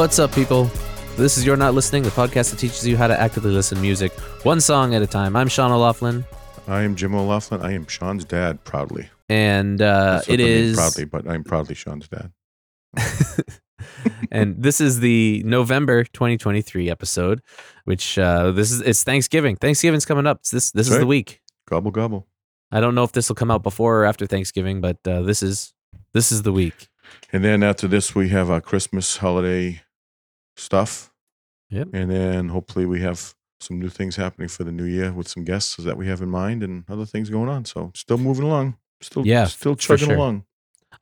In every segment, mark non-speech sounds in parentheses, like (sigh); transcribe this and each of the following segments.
What's up, people? This is You're Not Listening, the podcast that teaches you how to actively listen to music one song at a time. I'm Sean O'Laughlin, I am Jim O'Laughlin. I am Sean's dad, proudly. and uh, That's it I mean is, proudly, but I'm proudly Sean's dad. (laughs) and this is the November 2023 episode, which uh, this is it's Thanksgiving. Thanksgiving's coming up. It's this this is the week. Gobble gobble. I don't know if this will come out before or after Thanksgiving, but uh, this is this is the week. And then after this, we have our Christmas holiday stuff. Yep. And then hopefully we have some new things happening for the new year with some guests that we have in mind and other things going on. So still moving along. Still, Yeah, still chugging sure. along.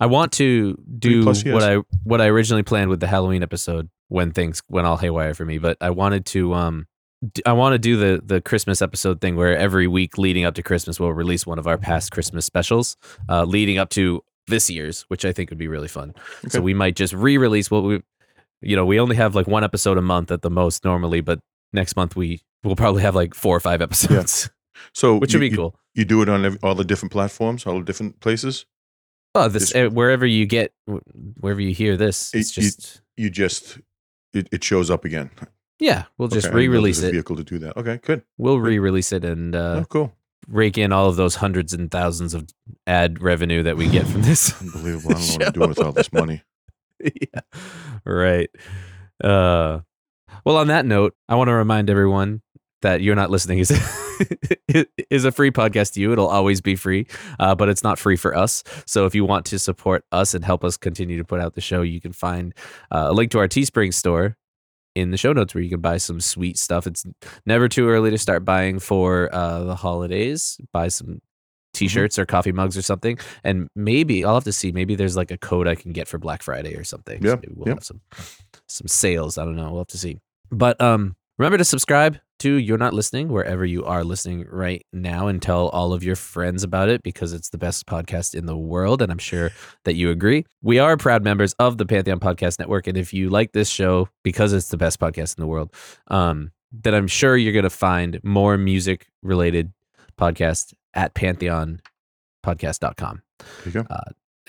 I want to do what I what I originally planned with the Halloween episode when things went all haywire for me, but I wanted to um I want to do the the Christmas episode thing where every week leading up to Christmas we'll release one of our past Christmas specials uh leading up to this year's, which I think would be really fun. So we might just re-release what we you know, we only have like one episode a month at the most normally, but next month we will probably have like four or five episodes, So (laughs) which you, would be cool. You, do it on ev- all the different platforms, all the different places. Oh, this Just- wherever you get wherever you hear this, it's It- you- just You just it, it shows up again. Yeah, we'll just Okay, I didn't know there re-release it. Vehicle to do that. Okay, good. We'll re-release it and uh, oh, cool. rake in all of those hundreds and thousands of ad revenue that we get from this. Unbelievable. I don't know what I'm (laughs) doing with all this money. (laughs) yeah, right. Uh, well, on that note, I want to remind everyone that you're not listening is (laughs) is a free podcast to you. It'll always be free, uh, but it's not free for us. So if you want to support us and help us continue to put out the show, you can find uh, a link to our Teespring store in the show notes where you can buy some sweet stuff. It's never too early to start buying for uh, the holidays. Buy some t-shirts or coffee mugs or something, and maybe I'll have to see. Maybe there's like a code I can get for Black Friday or something. So Yeah, maybe we'll yeah. have some some sales. I don't know. We'll have to see. But um, remember to subscribe to You're Not Listening wherever you are listening right now, and tell all of your friends about it because it's the best podcast in the world, and I'm sure that you agree. We are proud members of the Pantheon Podcast Network, and if you like this show because it's the best podcast in the world, um, then I'm sure you're going to find more music related podcasts at pantheonpodcast.com. There you go.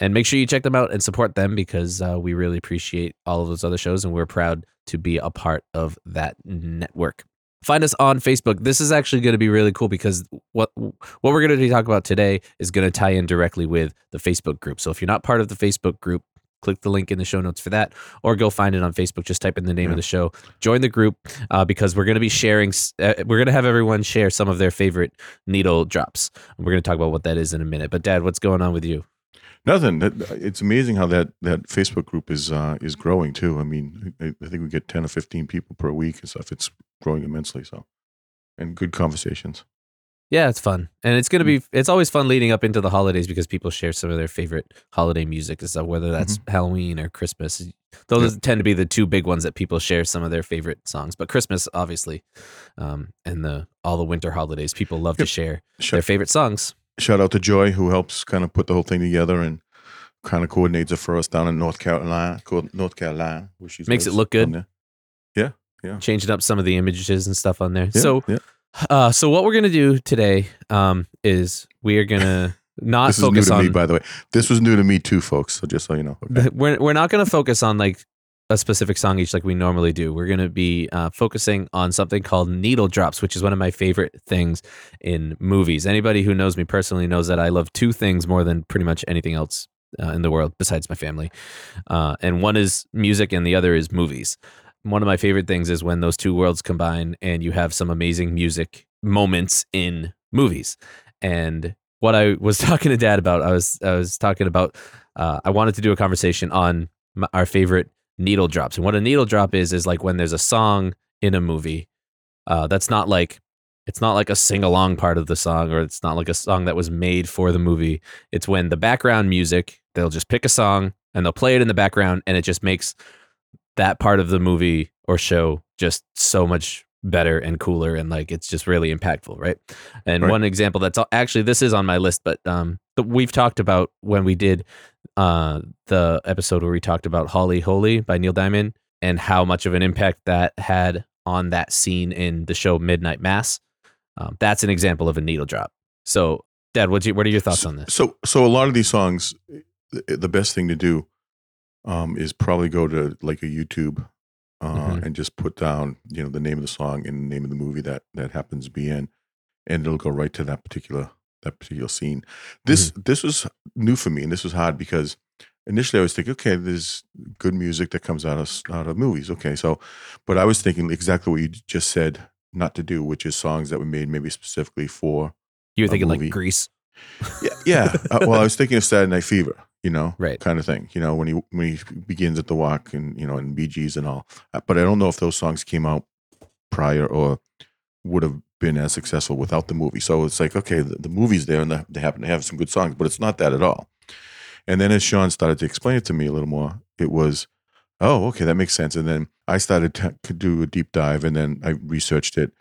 And make sure you check them out and support them because uh, we really appreciate all of those other shows and we're proud to be a part of that network. Find us on Facebook. This is actually going to be really cool because what what we're going to talk about today is going to tie in directly with the Facebook group. So if you're not part of the Facebook group, click the link in the show notes for that, or go find it on Facebook. Just type in the name Yeah. of the show, join the group uh, because we're going to be sharing. Uh, we're going to have everyone share some of their favorite needle drops. We're going to talk about what that is in a minute. But Dad, what's going on with you? Nothing. It's amazing how that, that Facebook group is uh, is growing too. I mean, I, I think we get ten or fifteen people per week and stuff. It's growing immensely. So, and good conversations. Yeah, it's fun. And it's going to be, it's always fun leading up into the holidays because people share some of their favorite holiday music and stuff, whether that's Halloween or Christmas. Those tend to be the two big ones that people share some of their favorite songs. But Christmas, obviously, um, and the all the winter holidays, people love to Yep. share their favorite songs. shout out to Joy who helps kind of put the whole thing together and kind of coordinates it for us down in North Carolina. co- North Carolina, where she Makes it look good. Yeah. Yeah. Changing up some of the images and stuff on there. Yeah, so, yeah. Uh, so what we're gonna do today um, is we are gonna (laughs) not this is new focus to on me, by the way. This was new to me too, folks. So just so you know. (laughs) Okay. We're we're not going to focus on like a specific song each like we normally do. We're going to be uh, focusing on something called needle drops, which is one of my favorite things in movies. Anybody who knows me personally knows that I love two things more than pretty much anything else uh, in the world besides my family, uh, and one is music and the other is movies. One of my favorite things is when those two worlds combine and you have some amazing music moments in movies. And what I was (laughs) talking to Dad about, I was I was talking about. Uh, I wanted to do a conversation on m our favorite needle drops, and what a needle drop is is like when there's a song in a movie uh, that's not like it's not like a sing along part of the song, or it's not like a song that was made for the movie. It's when the background music they'll just pick a song and they'll play it in the background, and it just makes that part of the movie or show just so much better and cooler and like it's just really impactful right? And Right. one example that's actually this is on my list but um that we've talked about when we did uh the episode where we talked about holly holy by neil diamond and how much of an impact that had on that scene in the show midnight mass. Um, that's an example of a needle drop. So dad what's your, what are your thoughts on this? So, so a lot of these songs, the, the best thing to do um, is probably go to like a YouTube uh, Mhm. and just put down you know the name of the song and the name of the movie that that happens to be in, and it'll go right to that particular that particular scene. This this was new for me, and this was hard because initially I was thinking, okay, there's good music that comes out of out of movies. Okay, so, but I was thinking exactly what you just said not to do, which is songs that were made maybe specifically for You were thinking movie. like Grease, yeah, yeah. Uh, well, I was thinking of Saturday Night Fever, you know, Right. kind of thing. You know, when he when he begins at the walk and you know and Bee Gees and all. Uh, But I don't know if those songs came out prior or would have been as successful without the movie. So it's like, okay, the, the movie's there and the, they happen to have some good songs, but it's not that at all. And then as Sean started to explain it to me a little more, it was, oh, okay, that makes sense. And then I started to, to do a deep dive, and then I researched it,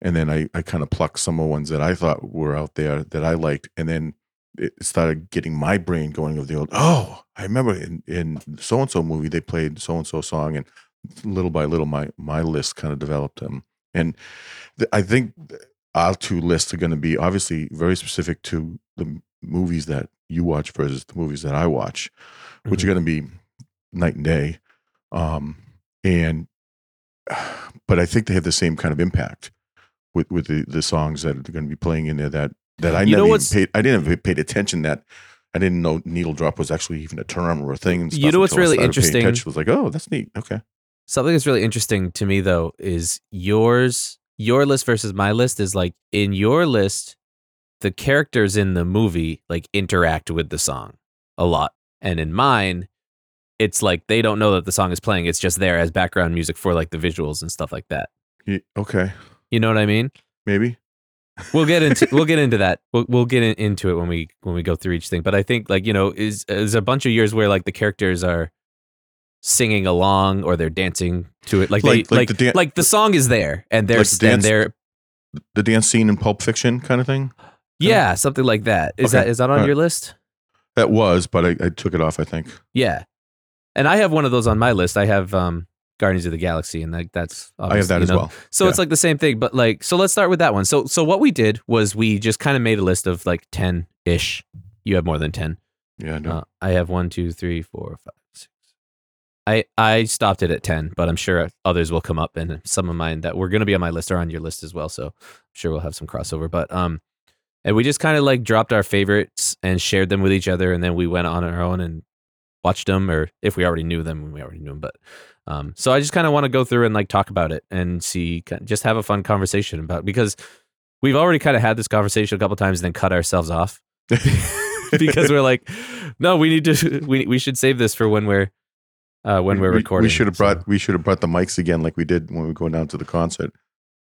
and then I I kind of plucked some of the ones that I thought were out there that I liked, and then it started getting my brain going of the old. Oh, I remember in in so and so movie they played so and so song, and little by little my my list kind of developed. them and th- I think our two lists are going to be obviously very specific to the movies that you watch versus the movies that I watch, which are going to be night and day. Um, and (sighs) but I think they have the same kind of impact with with the, the songs that are going to be playing in there that that I You know what's- paid. I didn't even paid attention that. I didn't know needle drop was actually even a term or a thing. You know what's really interesting? attention. was like, oh, that's neat. Okay, Something that's really interesting to me though is yours your list versus my list is like in your list the characters in the movie like interact with the song a lot. And in mine it's like they don't know that the song is playing. It's just there as background music for like the visuals and stuff like that. Ye- okay, You know what I mean? maybe. We'll get into we'll get into that. We'll we'll get in, into it when we when we go through each thing. But I think like you know is is a bunch of years where like the characters are singing along or they're dancing to it. Like Like- they like like the dan- like the song is there and they're Like the and they're The dance scene in Pulp Fiction kind of thing. yeah something like that. Is Okay. that is that on Alright. your list? That was, but I, I took it off. I think. Yeah, and I have one of those on my list. I have um Guardians of the Galaxy, and like that's I have that as know, well. So it's like the same thing, but like, so let's start with that one. So, so what we did was we just kind of made a list of like 10 ish. You have more than 10. Yeah, I know. Uh, I have one, two, three, four, five, six. I, I stopped it at 10, but I'm sure others will come up and some of mine that were going to be on my list are on your list as well. So I'm sure we'll have some crossover, but, um, and we just kind of like dropped our favorites and shared them with each other. And then we went on our own and watched them, or if we already knew them, we already knew them. But um, so I just kind of want to go through and like talk about it and see, just have a fun conversation about because we've already kind of had this conversation a couple times and then cut ourselves off (laughs) (laughs) because we're like, no, we need to, we we should save this for when we're uh, when We- we're recording. We should have so- brought we should have brought the mics again, like we did when we were going down to the concert.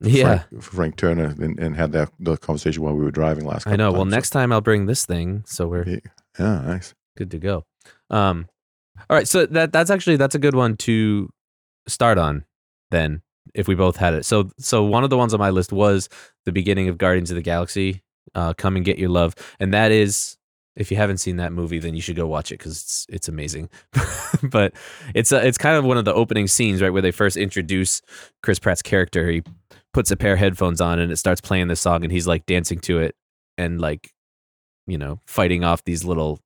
yeah, Frank, Frank Turner, and, and had that the conversation while we were driving last. I know. Well, so- next time I'll bring this thing, so we're Yeah, yeah, nice. good to go. Um, all right, so that that's actually that's a good one to start on. Then, if we both had it, so so one of the ones on my list was the beginning of Guardians of the Galaxy. Uh, Come and get your love, and that is if you haven't seen that movie, then you should go watch it because it's it's amazing. (laughs) but it's a, it's kind of one of the opening scenes, right, where they first introduce Chris Pratt's character. He puts a pair of headphones on and it starts playing this song, and he's like dancing to it and like you know fighting off these little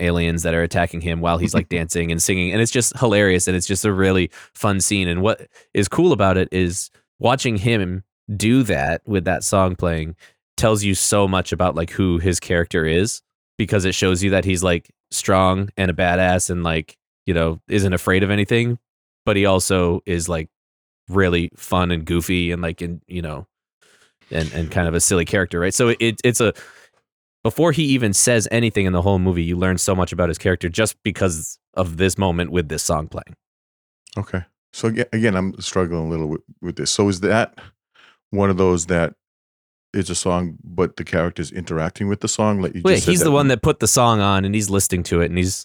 aliens that are attacking him while he's like (laughs) dancing and singing and it's just hilarious and it's just a really fun scene and what is cool about it is watching him do that with that song playing tells you so much about like who his character is because it shows you that he's like strong and a badass and like you know isn't afraid of anything but he also is like really fun and goofy and like in you know and and kind of a silly character right? So it it's a before he even says anything in the whole movie, you learn so much about his character just because of this moment with this song playing. Okay. So again, I'm struggling a little with, with this. So is that one of those that is a song, but the character's interacting with the song? Like you Wait, just said he's the one that put the song on and he's listening to it and he's,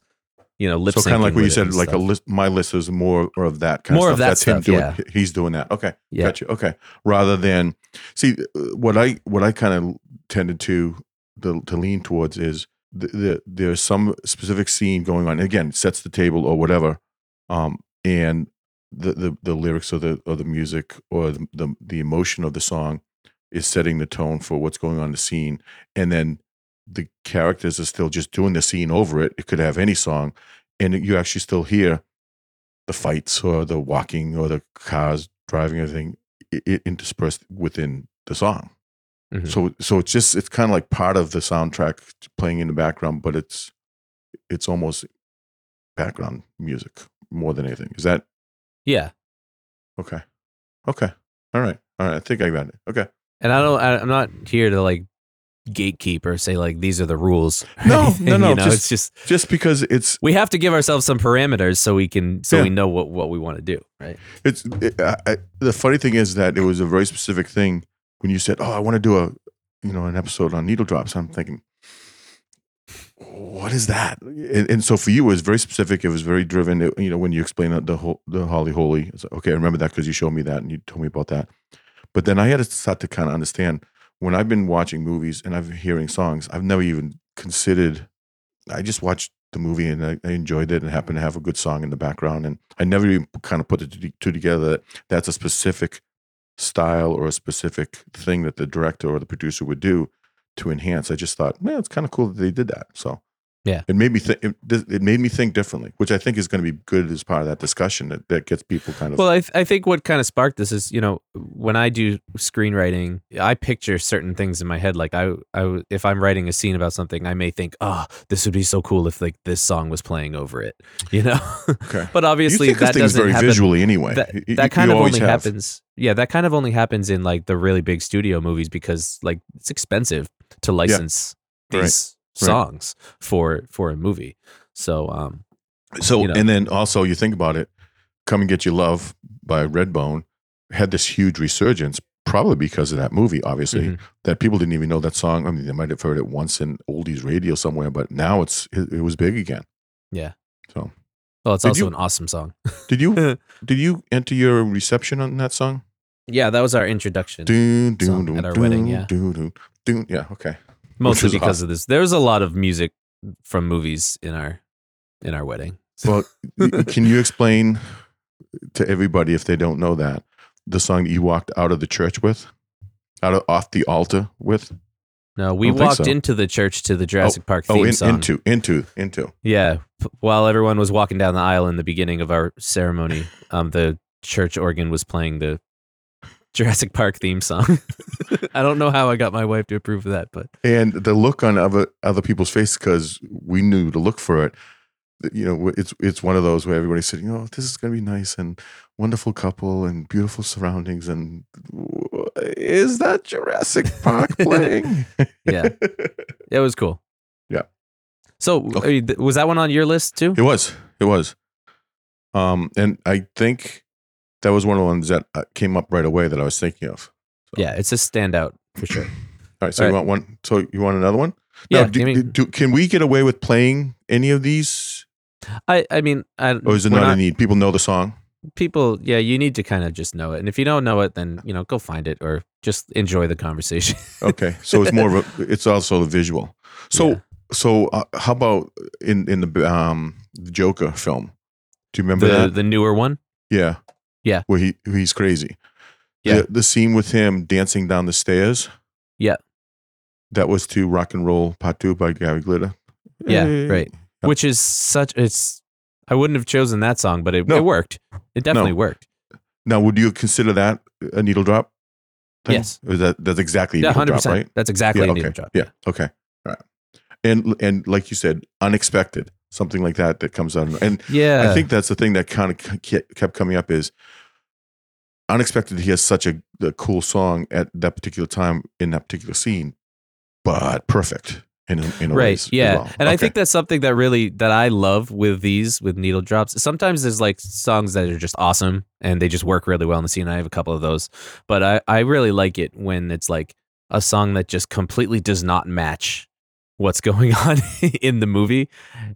you know, lip So kind of like what you said, like a list. My list is more of that kind More of of stuff. that That's stuff, him doing. yeah. He's doing that. Okay, Yeah. gotcha. Okay, rather than see uh, what I what I kind of tended to the, to lean towards is the, the, there's some specific scene going on. Again, sets the table or whatever, um, and the, the the lyrics or the or the music or the, the the emotion of the song is setting the tone for what's going on in the scene, and then the characters are still just doing the scene over it. It could have any song, and you actually still hear the fights or the walking or the cars driving everything it, it interspersed within the song. Mhm. So so it's just it's kind of like part of the soundtrack playing in the background, but it's it's almost background music more than anything. Is that Yeah. okay? Okay. All right. All right. I think I got it. Okay. And I don't. I, I'm not here to like gatekeep or say like these are the rules. (laughs) No, anything, no, no, You know, just- it's just Just because it's we have to give ourselves some parameters so we can so Yeah. we know what what we want to do. Right. it's it, I, I, the funny thing is that it was a very specific thing when you said, "Oh, I want to do a you know an episode on needle drops." I'm thinking, what is that? And, and so for you, it was very specific. It was very driven. It- you know, when you explain the whole, the Holly Holy, it's like, okay, I remember that because you showed me that and you told me about that. But then I had to start to kind of understand when I've been watching movies and I've been hearing songs, I've never even considered. I just watched the movie and I, I enjoyed it and happened to have a good song in the background. And I never even kind of put the two together that that's a specific style or a specific thing that the director or the producer would do to enhance. I just thought, man, it's kind of cool that they did that. So Yeah. it made me think. It, it made me think differently, which I think is going to be good as part of that discussion that, that gets people kind of. Well, I, th- I think what kind of sparked this is, you know, when I do screenwriting, I picture certain things in my head. Like I, I if I'm writing a scene about something, I may think, oh, this would be so cool if like this song was playing over it, (laughs) you know. okay. (laughs) but obviously that doesn't very happen. visually anyway. that, that kind you of only have. happens. Yeah, that kind of only happens in like the really big studio movies because like it's expensive to license Right. these Right. Songs for for a movie. So um, So you know. and then also you think about it, "Come and Get Your Love" by Redbone had this huge resurgence, probably because of that movie. Obviously, Mhm. that people didn't even know that song. I mean, they might have heard it once in oldies radio somewhere, but now it's it, it was big again. yeah. So Well, it's Did also you- an awesome song. did you (laughs) did you enter your reception on that song? yeah, that was our introduction. Dun, dun, dun, at our dun, wedding, yeah. dun, dun, dun. Yeah. Okay. Mostly because of this. There's a lot of music from movies in our in our wedding. (laughs) Well, can you explain to everybody if they don't know that the song that you walked out of the church with, out of off the altar with? No, we walked so. into the church to the Jurassic Park theme Oh, in, song. into into into. yeah, while everyone was walking down the aisle in the beginning of our ceremony, um, the church organ was playing the Jurassic Park theme song. (laughs) I don't know how I got my wife to approve of that, but And the look on other other people's face because we knew to look for it. You know, it's it's one of those where everybody's sitting. Oh, this is going to be nice and wonderful couple and beautiful surroundings. And is that Jurassic Park (laughs) playing? yeah, it was cool. Yeah. So, Okay. th- was that one on your list too? It was. It was. Um, and I think that was one of the ones that uh, came up right away that I was thinking of. Yeah, it's a standout for sure. (clears throat) All right. So All you right. want one? So you want another one? Yeah, do, do- can we get away with playing any of these, I, I mean, I, or is it not, a need? People know the song. people yeah you need to kind of just know it and if you don't know it then you know go find it or just enjoy the conversation (laughs) Okay. So it's more of a. It's also the visual. So Yeah. so uh, how about in in the um the Joker film? Do you remember the that? the newer one yeah. Yeah. Where he he's crazy. Yeah. The, the scene with him dancing down the stairs. Yeah. That was to Rock and Roll Part Two by Gary Glitter. Yeah, Hey. right. Yeah. which is such it's i wouldn't have chosen that song but it, No. it worked it definitely worked Now, would you consider that a needle drop? thing? Yes. Or is that that's exactly a yeah needle 100% drop, right? that's exactly yeah. a Okay. needle drop Yeah. Okay. All right. And and like you said, unexpected, something like that that comes out. And yeah I think that's the thing that kind of kept coming up is unexpected. He has such a, a cool song at that particular time in that particular scene, but perfect in a, in a right ways yeah well. and i think that's something that really that i love with these with needle drops sometimes there's like songs that are just awesome and they just work really well in the scene i have a couple of those but i i really like it when it's like a song that just completely does not match what's (laughs) going on in the movie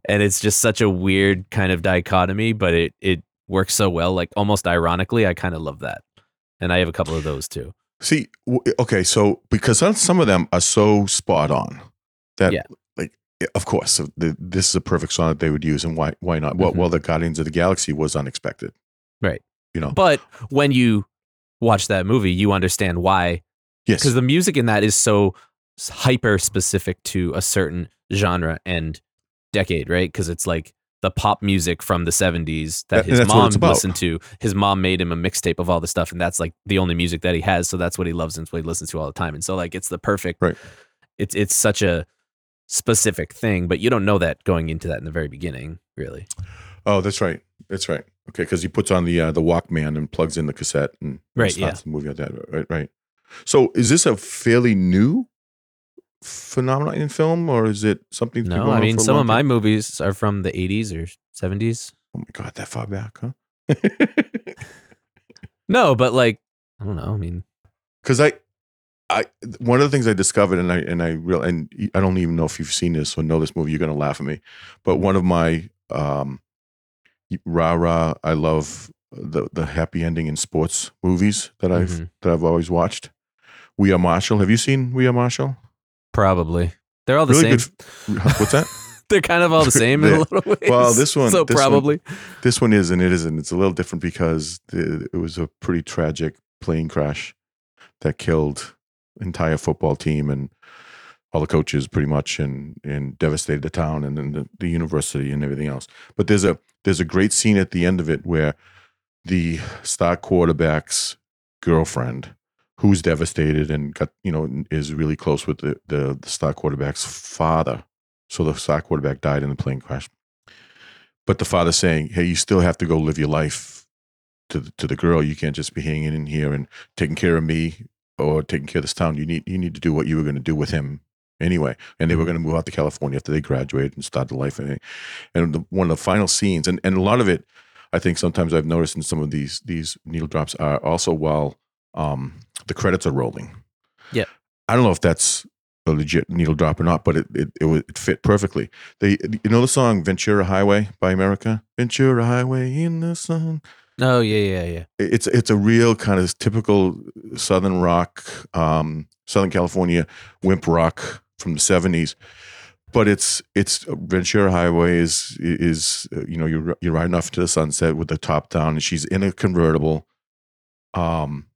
and it's just such a weird kind of dichotomy but it it works so well like almost ironically i kind of love that and i have a couple of those too See, w- okay, so because some- of them are so spot on that, Yeah. like, of course, so the, this is a perfect song that they would use, and why why not? Well, Mhm. well, the Guardians of the Galaxy was unexpected, Right. You know, but when you watch that movie you understand why yes, because the music in that is so hyper specific to a certain genre and decade, right? Because it's like the pop music from the 70s That- that his mom listened to. His mom made him a mixtape of all the stuff, and that's like the only music that he has. So that's what he loves and what he listens to all the time. And so like it's the perfect Right. It's it's such a specific thing, but you don't know that going into that in the very beginning, really. Oh, that's right. That's right. Okay, because he puts on the uh, the Walkman and plugs in the cassette and, Right, starts the movie like that. Right, right. So, is this a fairly new phenomenon in film, or is it something? No, I mean some of my movies are from the 80s or 70s. Oh my god, that far back, huh? (laughs) No, but like I don't know. I mean, Because I, I one of the things I discovered, and I and I real and I don't even know if you've seen this or know this movie. You're gonna laugh at me, but one of my um, rah rah, I love the the happy ending in sports movies that I've Mhm. that I've always watched. We Are Marshall. Have you seen We Are Marshall? Probably they're all the Really same. good. (laughs) What's that? (laughs) They're kind of all the (laughs) same in a little ways. well, this one- so this one- probably. this one is and it isn't. It's a little different because the, it was a pretty tragic plane crash that killed entire football team and all the coaches pretty much and and devastated the town and then the, the university and everything else. But there's a there's a great scene at the end of it where the star quarterback's girlfriend who's devastated and got you know is really close with the, the, the star quarterback's father. So the star quarterback died in the plane crash. But the father saying, "Hey, you still have to go live your life to the, to the girl. You can't just be hanging in here and taking care of me or taking care of this town. You need you need to do what you were going to do with him anyway." And they were going to move out to California after they graduated and start their life. And and the, one of the final scenes, and, and a lot of it, I think sometimes I've noticed in some of these these needle drops are also while um, the credits are rolling. Yeah. I don't know if that's a legit needle drop or not, but it it, it, it fit perfectly. They you know the song Ventura Highway by America? Ventura Highway in the sun. Oh yeah, yeah, yeah. It's it's a real kind of typical southern rock, um, Southern California wimp rock from the seventies. But it's it's Ventura Highway is is uh, you know you're you're riding off to the sunset with the top down, and she's in a convertible, um,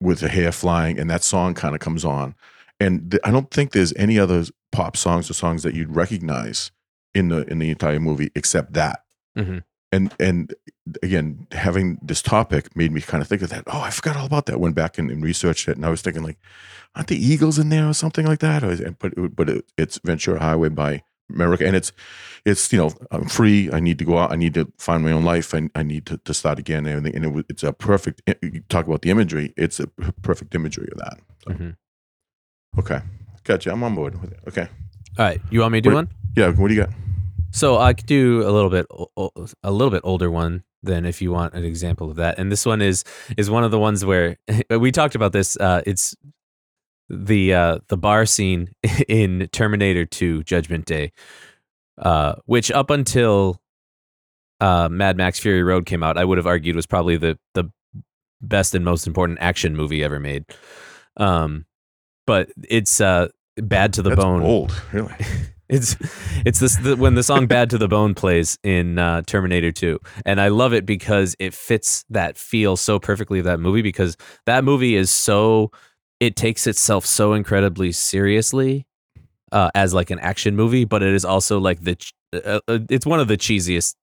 with the hair flying, and that song kind of comes on, and th- I don't think there's any other pop songs or songs that you'd recognize in the in the entire movie except that. Mhm. And and again, having this topic made me kind of think of that. Oh, I forgot all about that. Went back and, and researched it, and I was thinking like, aren't the Eagles in there or something like that? Or, but but it, it's Ventura Highway by America, and it's it's you know I'm free. I need to go out. I need to find my own life. I, I need to, to start again and everything. And it, it's a perfect. You talk about the imagery. It's a perfect imagery of that. So, Mhm. Okay, gotcha. I'm on board with it. Okay, All right, you want me to do What- one? yeah. What do you got? So I could do a little bit, a little bit older one than if you want an example of that. And this one is is one of the ones where (laughs) we talked about this. Uh, it's the uh, the bar scene (laughs) in Terminator Two: Judgment Day, uh, which up until uh, Mad Max Fury Road came out, I would have argued was probably the the best and most important action movie ever made. Um, but it's uh, bad to the That's bone. Old, really. (laughs) It's it's this the, when the song "Bad to the Bone" plays in uh, Terminator 2, and I love it because it fits that feel so perfectly of that movie. Because that movie is so it takes itself so incredibly seriously uh, as like an action movie, but it is also like the ch- uh, uh, it's one of the cheesiest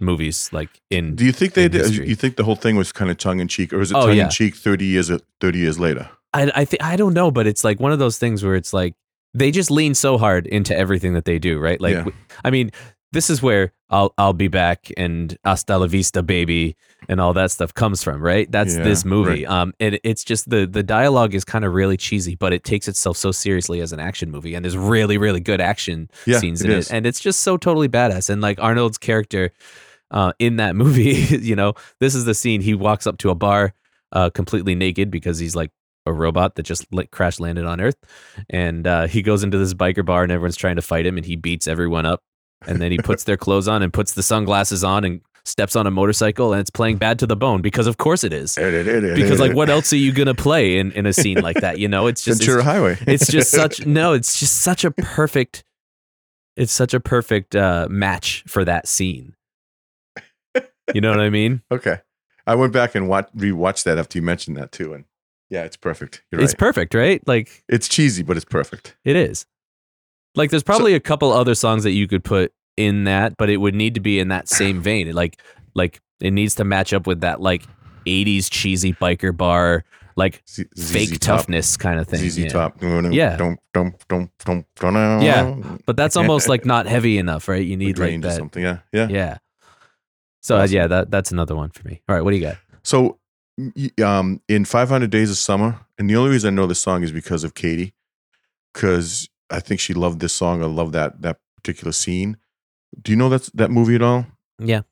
movies like in Do you think they did? history. You think the whole thing was kind of tongue in cheek, or is it Oh, tongue-in-cheek thirty years thirty years later? I I think I don't know, but it's like one of those things where it's like they just lean so hard into everything that they do, right? Like, Yeah. I mean, this is where I'll I'll be back and hasta la vista, baby, and all that stuff comes from, right? That's Yeah, this movie. right. Um, and it's just the the dialogue is kind of really cheesy, but it takes itself so seriously as an action movie, and there's really really good action Yeah, scenes in is. it, and it's just so totally badass. And like Arnold's character. Uh, in that movie, (laughs) you know, this is the scene. He walks up to a bar, uh, completely naked because he's like a robot that just like crash landed on Earth, and uh, he goes into this biker bar and everyone's trying to fight him, and he beats everyone up, and then he puts their clothes on and puts the sunglasses on and steps on a motorcycle, and it's playing "Bad to the Bone" because of course it is. Because like, what else are you gonna play in in a scene like that? You know, it's just Ventura it's, Highway. it's just such (laughs) no, it's just such a perfect. It's such a perfect uh, match for that scene. You know what I mean? (laughs) okay. I went back and watch, rewatched that after you mentioned that too, and yeah, it's perfect. You're It's right. perfect, right? Like it's cheesy, but it's perfect. It is. Like there's probably a couple other songs that you could put in that, but it would need to be in that same vein. Like like it needs to match up with that like 80s cheesy biker bar like Z- ZZ fake Top. toughness kind of thing. ZZ yeah. Top. Yeah. Dum, Yeah, But that's almost like not heavy enough, right? You need like that. something. Yeah. Yeah. Yeah. So uh, Awesome. yeah, that that's another one for me. All right, what do you got? So, um, in 500 Days of Summer, and the only reason I know this song is because of Katie, because I think she loved this song. I love that that particular scene. Do you know that that movie at all? Yeah.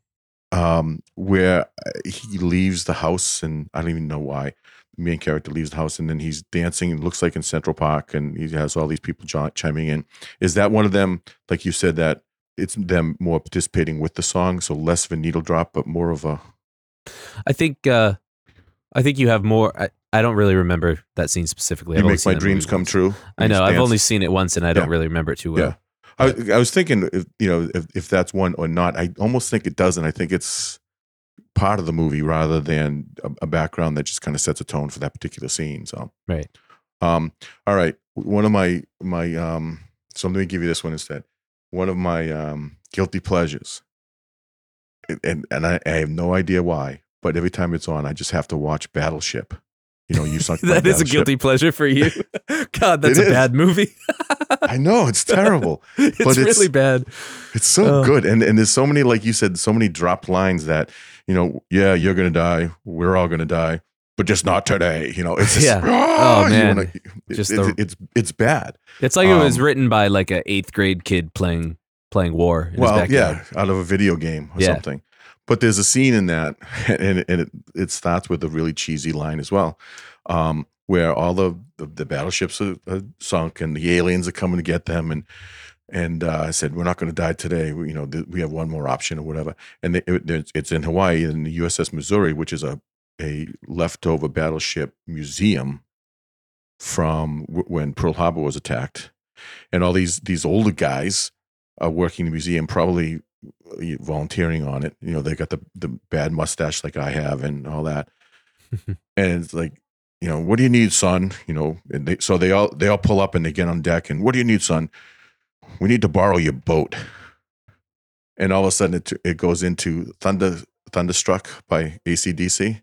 Um, where uh, he leaves the house, and I don't even know why. The main character leaves the house, and then he's dancing. It looks like in Central Park, and he has all these people chi- chiming in. Is that one of them? Like you said, that it's them more participating with the song, so less of a needle drop, but more of a I think uh I think you have more I, I don't really remember that scene specifically. you I've make my dreams come once. true. I know. I've dance. only seen it once and I don't really remember it too well. Yeah. I, I was thinking, if, you know, if, if that's one or not. I almost think it doesn't. I think it's part of the movie rather than a, a background that just kind of sets a tone for that particular scene. So, Right. um, all right. One of my my um, so let me give you this one instead. One of my um, guilty pleasures, and and I, I have no idea why, but every time it's on, I just have to watch Battleship. You know, you sunk my (laughs) that is a guilty pleasure for you. (laughs) God, that's It a is. bad movie. I know it's (laughs) terrible. it's But it's- really bad. It's so Oh. good, and and there's so many, like you said, so many dropped lines that you know, yeah, you're gonna die, we're all gonna die, but just not today. You know, it's just, Yeah. "Ah," Oh, man. wanna- Just it- the- it- it's it's bad. It's like it was Um, written by like an eighth grade kid playing playing war. In Well, yeah, out of a video game or Yeah. something. But there's a scene in that, (laughs) and, and it, it starts with a really cheesy line as well, um, where all the, the, the battleships are, are sunk and the aliens are coming to get them, and and uh, I said we're not going to die today. We, you know, th- we have one more option or whatever. And it, it- it's in Hawaii in the USS Missouri, which is a a leftover battleship museum from w- when Pearl Harbor was attacked, and all these these older guys are working in the museum, probably volunteering on it. You know, they got the the bad mustache like I have and all that, (laughs) and it's like. You know, what do you need, son? You know, and they, so they all they all pull up and they get on deck. And what do you need, son? We need to borrow your boat. And all of a sudden, it it goes into Thunder Thunderstruck by AC/DC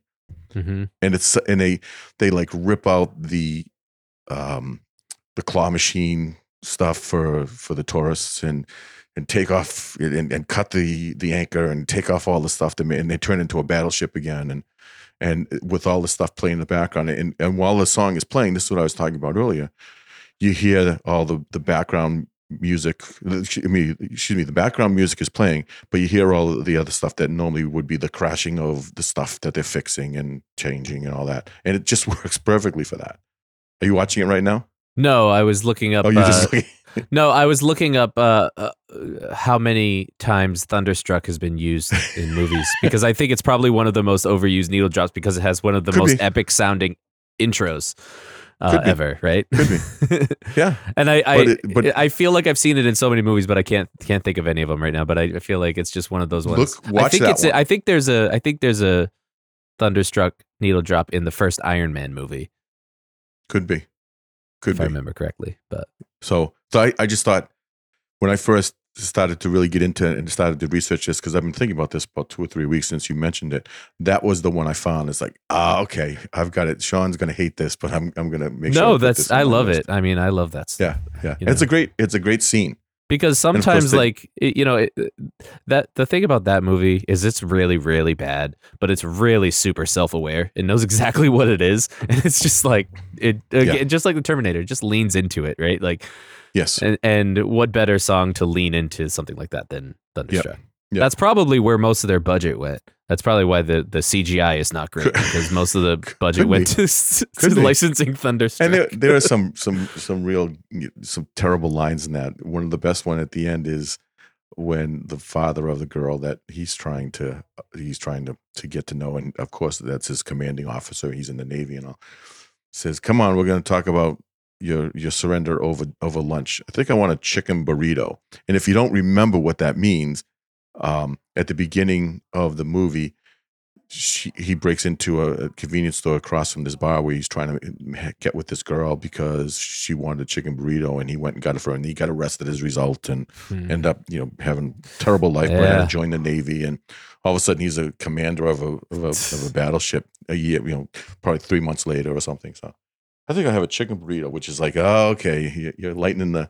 Mhm. and it's and they they like rip out the um the claw machine stuff for for the tourists and and take off and, and cut the the anchor and take off all the stuff to ma- and they turn into a battleship again and and with all the stuff playing in the background. And and while the song is playing this is what I was talking about earlier you hear all the the background music I mean excuse me the background music is playing but you hear all the other stuff that normally would be the crashing of the stuff that they're fixing and changing and all that. And it just (laughs) works perfectly for that. Are you watching it right now? No, I was looking up. oh you're uh, just looking no, I was looking up uh, uh, how many times Thunderstruck has been used in movies (laughs) because I think it's probably one of the most overused needle drops because it has one of the Could most be. epic sounding intros uh, ever. Right? Could be. (laughs) yeah and I I, But it- but- I feel like I've seen it in so many movies, but I can't can't think of any of them right now. But I, I feel like it's just one of those ones. Look- I watch think that it's one. I think there's a I think there's a Thunderstruck needle drop in the first Iron Man movie, could be could be. if I remember correctly. But So, so I, I just thought when I first started to really get into it and started to research this because I've been thinking about this about two or three weeks since you mentioned it. That was the one I found. It's like, ah, okay, I've got it. Sean's gonna hate this, but I'm I'm gonna make sure. I no, that's I love it. I mean, I love that stuff. Yeah, yeah. It's a great it's a great scene. because sometimes they- like it, you know it, that the thing about that movie is it's really really bad but it's really super self-aware it knows (laughs) exactly what it is and it's just like it Yeah. just like the terminator it just leans into it right like Yes. and, and what better song to lean into something like that than thunderstruck Yep. that's probably where most of their budget went that's probably why the, the cgi is not great (laughs) because most of the budget went to, to licensing thunderstruck And there, there are some some some real some terrible lines in that. One of the best one at the end is when the father of the girl that he's trying to he's trying to to get to know, and of course that's his commanding officer. He's in the navy and all. Says, "Come on, we're going to talk about your your surrender over over lunch. I think I want a chicken burrito." And if you don't remember what that means, um, at the beginning of the movie, she, he breaks into a, convenience store across from this bar where he's trying to get with this girl because she wanted a chicken burrito and he went and got it for her and he got arrested as a result and Hmm. end up you know having terrible life but had Yeah. to join the navy and all of a sudden he's a commander of a of a, of a battleship a year you know probably three months later or something so I think I have a chicken burrito which is like oh okay you- you're lightening the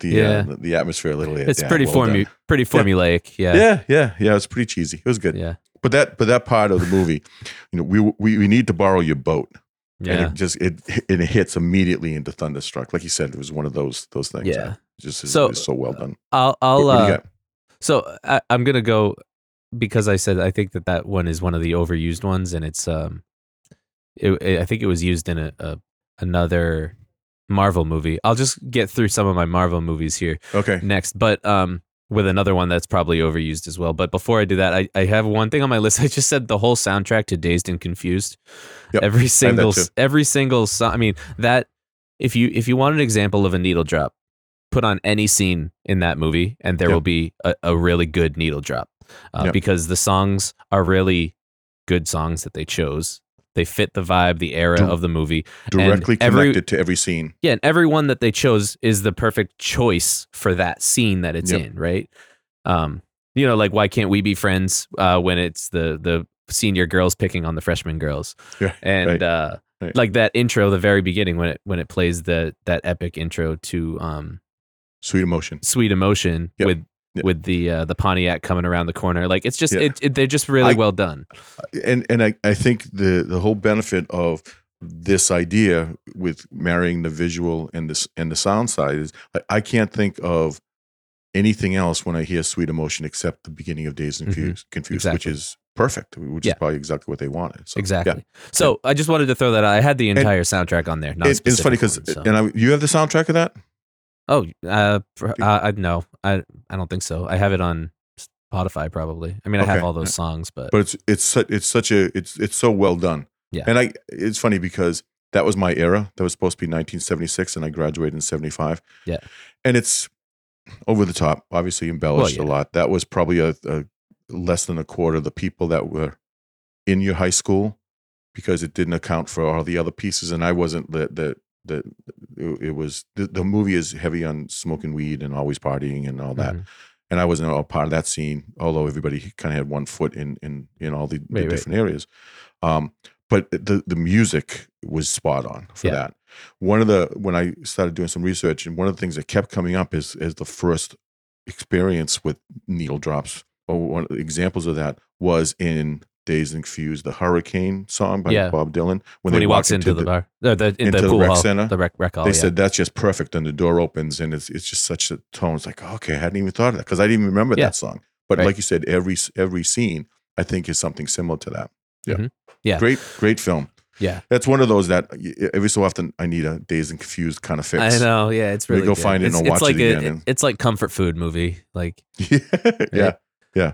the Yeah. uh, the, atmosphere a little bit. it's Yeah, pretty well formu- pretty formulaic. Yeah. yeah yeah yeah it's pretty cheesy it was good Yeah. but that but that part of the movie you know we we, we need to borrow your boat and Yeah. it just it it hits immediately into thunderstruck like you said it was one of those those things Yeah. that just So, is so well done I'll I'll what, what uh, So I, I'm gonna go because I said I think that that one is one of the overused ones, and it's um, it, it- I think it was used in a, a another Marvel movie. I'll just get through some of my Marvel movies here okay next, but um, with another one that's probably overused as well. But before I do that, I, I have one thing on my (laughs) list. I just said the whole soundtrack to Dazed and Confused. Yep, every single every single song. I mean that if you if you want an example of a needle drop, put on any scene in that movie, and there Yep. will be a, a really good needle drop uh, Yep. because the songs are really good songs that they chose. They fit the vibe, the era of the movie. directly every- connected to every scene Yeah, and every one that they chose is the perfect choice for that scene that it's Yep. in, right? Um, you know, like why can't we be friends uh, when it's the the senior girls picking on the freshman girls, Yeah, and right, uh, right. like that intro, the very beginning when it when it plays the that epic intro to um, sweet emotion Sweet Emotion Yep. with Yep. with the uh, the Pontiac coming around the corner, like it's just Yeah. it, it they're just really I- well done. and and I, I think the the whole benefit of this idea with marrying the visual and this and the sound side is I, I can't think of anything else when I hear sweet emotion except the beginning of Dazed and Mhm. Confused, confused which is perfect, which Yeah. is probably exactly what they wanted. So, Exactly. So I just wanted to throw that out. I had the entire soundtrack on there. Not It- it's funny because because and I, you have the soundtrack of that. Oh, uh, pr- uh, I no, I I don't think so. I have it on Spotify probably. I mean, I have Okay. all those songs, but, but it's it's su- it's such a it's it's so well done. Yeah. And I it's funny because that was my era. That was supposed to be 1976, and I graduated in 75. Yeah. And it's over the top, obviously embellished yeah. a lot. That was probably a, a less than a quarter of the people that were in your high school because it didn't account for all the other pieces, and I wasn't the the the it, it was the, the movie is heavy on smoking weed and always partying and all that Mhm. and I wasn't all part of that scene, although everybody kind of had one foot in in in all the, the Right, right. different areas. Um, but the the music was spot on for Yeah. that. One of the when I started doing some research, and one of the things that kept coming up is is the first experience with needle drops. Or one of the examples of that was in Dazed and Confused, the Hurricane song by Yeah. Bob Dylan. when, they he walks walk into the, bar, uh, the, in into the the rec hall, center, the rec, rec hall. they yeah. said that's just perfect, and the door opens, and it's it's just such a tone. It's like okay, I hadn't even thought of that because I didn't even remember Yeah. that song. But Right. like you said, every every scene I think is something similar to that. Yeah, Mhm. Yeah. great great film. yeah, That's one of those that every so often I need a dazed and confused kind of fix. I know. Yeah, it's really go good. find it and it's, I'll it's watch like it a, again and- it's like comfort food movie. Like (laughs) yeah yeah,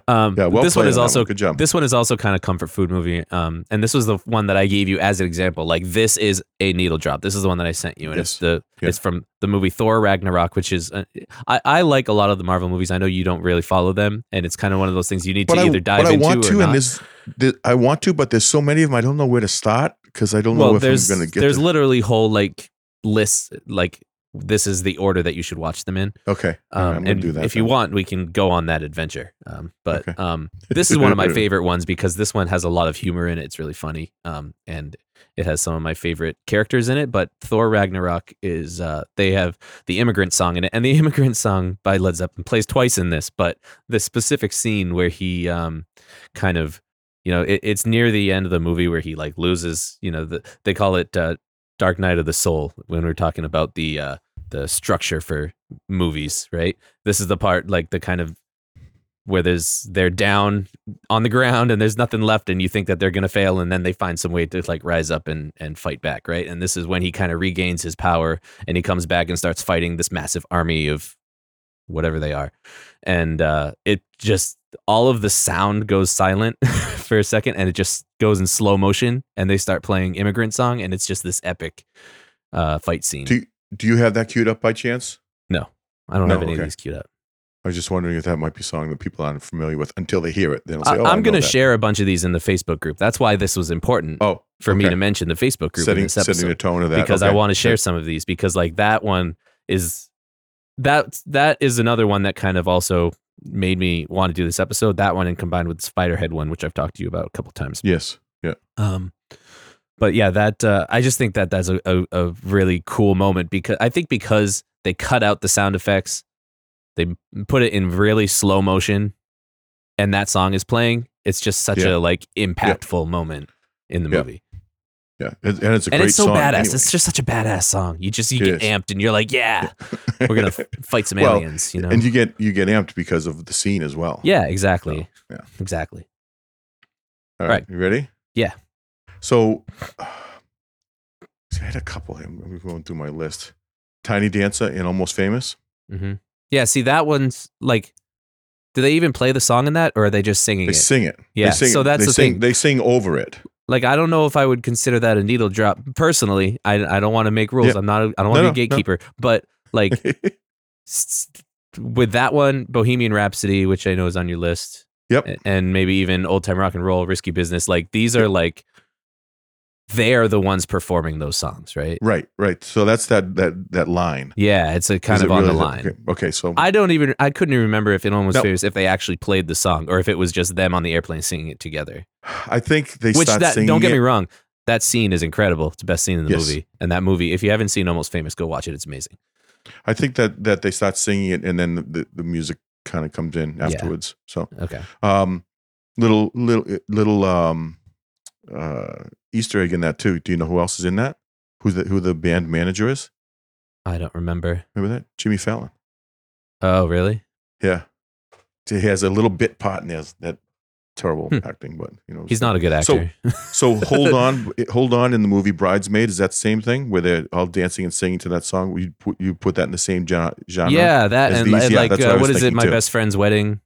um, yeah. Well this one is on also good job. This one is also kind of comfort food movie. Um, and this was the one that I gave you as an example. Like this is a needle drop. This is the one that I sent you, and it's the Yeah. it's from the movie Thor Ragnarok, which is uh, I I like a lot of the Marvel movies. I know you don't really follow them, and it's kind of one of those things you need but to I, either dive but I into want or to, and there's, there, I want to, but there's so many of them. I don't know where to start because I don't know if I'm going to get. There. There's the- literally whole like lists like this is the order that you should watch them in. okay, Um, I'm and do that. if you want, we can go on that adventure. Um, but Okay. um, this is one of my (laughs) favorite ones because this one has a lot of humor in it. It's really funny. Um, and it has some of my favorite characters in it. But Thor Ragnarok is uh, they have the immigrant song in it, and the (laughs) immigrant song by Led Zeppelin plays twice in this. But the specific scene where he um, kind of you know it, it's near the end of the movie where he like loses you know the, they call it uh, Dark Night of the Soul when we're talking about the uh, the structure for movies, right? This is the part like the kind of where there's they're down on the ground and there's nothing left and you think that they're going to fail and then they find some way to like rise up and and fight back, right? And this is when he kind of regains his power and he comes back and starts fighting this massive army of whatever they are. And uh it just all of the sound goes silent (laughs) for a second and it just goes in slow motion and they start playing immigrant song and it's just this epic uh fight scene. do, do you have that queued up by chance? No, I don't No, have any okay. of these queued up. I was just wondering if that might be a song that people aren't familiar with until they hear it. They'll say, "Oh, I'm going to share a bunch of these in the Facebook group. That's why this was important Oh, for me to mention the Facebook group in setting this episode. setting the tone of that because I want to share some of these because like that one is that that is another one that kind of also made me want to do this episode. That one and combined with the Spiderhead one, which I've talked to you about a couple times. Yes. Yeah. Um, but yeah, that uh, I just think that that's a, a, a really cool moment because I think because they cut out the sound effects, they put it in really slow motion, and that song is playing. It's just such Yeah. a like impactful moment in the Yeah. movie, Yeah. And, it's a and great it's so song. badass. anyway. It's just such a badass song. You just you It get is. amped, and you're like, yeah, (laughs) we're gonna (laughs) fight some Well, aliens. You know? and you get you get amped because of the scene as well. yeah, exactly. So, yeah. exactly. All right. You ready? Yeah. So (sighs) see, I had a couple. I'm going through my list. Tiny Dancer and Almost Famous. Mm-hmm. Yeah. See, that one's like. Do they even play the song in that, or are they just singing They it? sing it. Yeah, They sing, so that's they the sing, thing. They sing over it. Like I don't know if I would consider that a needle drop personally. I I don't want to make rules. Yeah. I'm not. A, I don't want to No, be a no, no. gatekeeper. But like (laughs) s- with that one, Bohemian Rhapsody, which I know is on your list, Yep. and maybe even Old Time Rock and Roll, Risky Business. Like these are like they are the ones performing those songs, right? Right. Right. So that's that that that line. Yeah, it's a kind Is of it on the really line. Okay. okay, So I don't even. I couldn't even remember if it almost No. famous if they actually played the song or if it was just them on the airplane singing it together. I think they Which that don't get it. me wrong, that scene is incredible. It's the best scene in the Yes. movie. And that movie, if you haven't seen Almost Famous, go watch it. It's amazing. I think that that they start singing it and then the, the music kind of comes in afterwards. So Okay. um little little little um uh Easter egg in that too. Do you know who else is in that? Who's the who the band manager is? I don't remember. Remember that? Jimmy Fallon. Oh, really? Yeah. He has a little bit part in there. That terrible Hmm. acting, but you know He's not a good actor. So (laughs) hold on, hold on. In the movie Bridesmaid, is that the same thing where they're all dancing and singing to that song? You put you put that in the same genre. yeah, that and, and yeah, like what uh, was what is it? My too. best friend's wedding.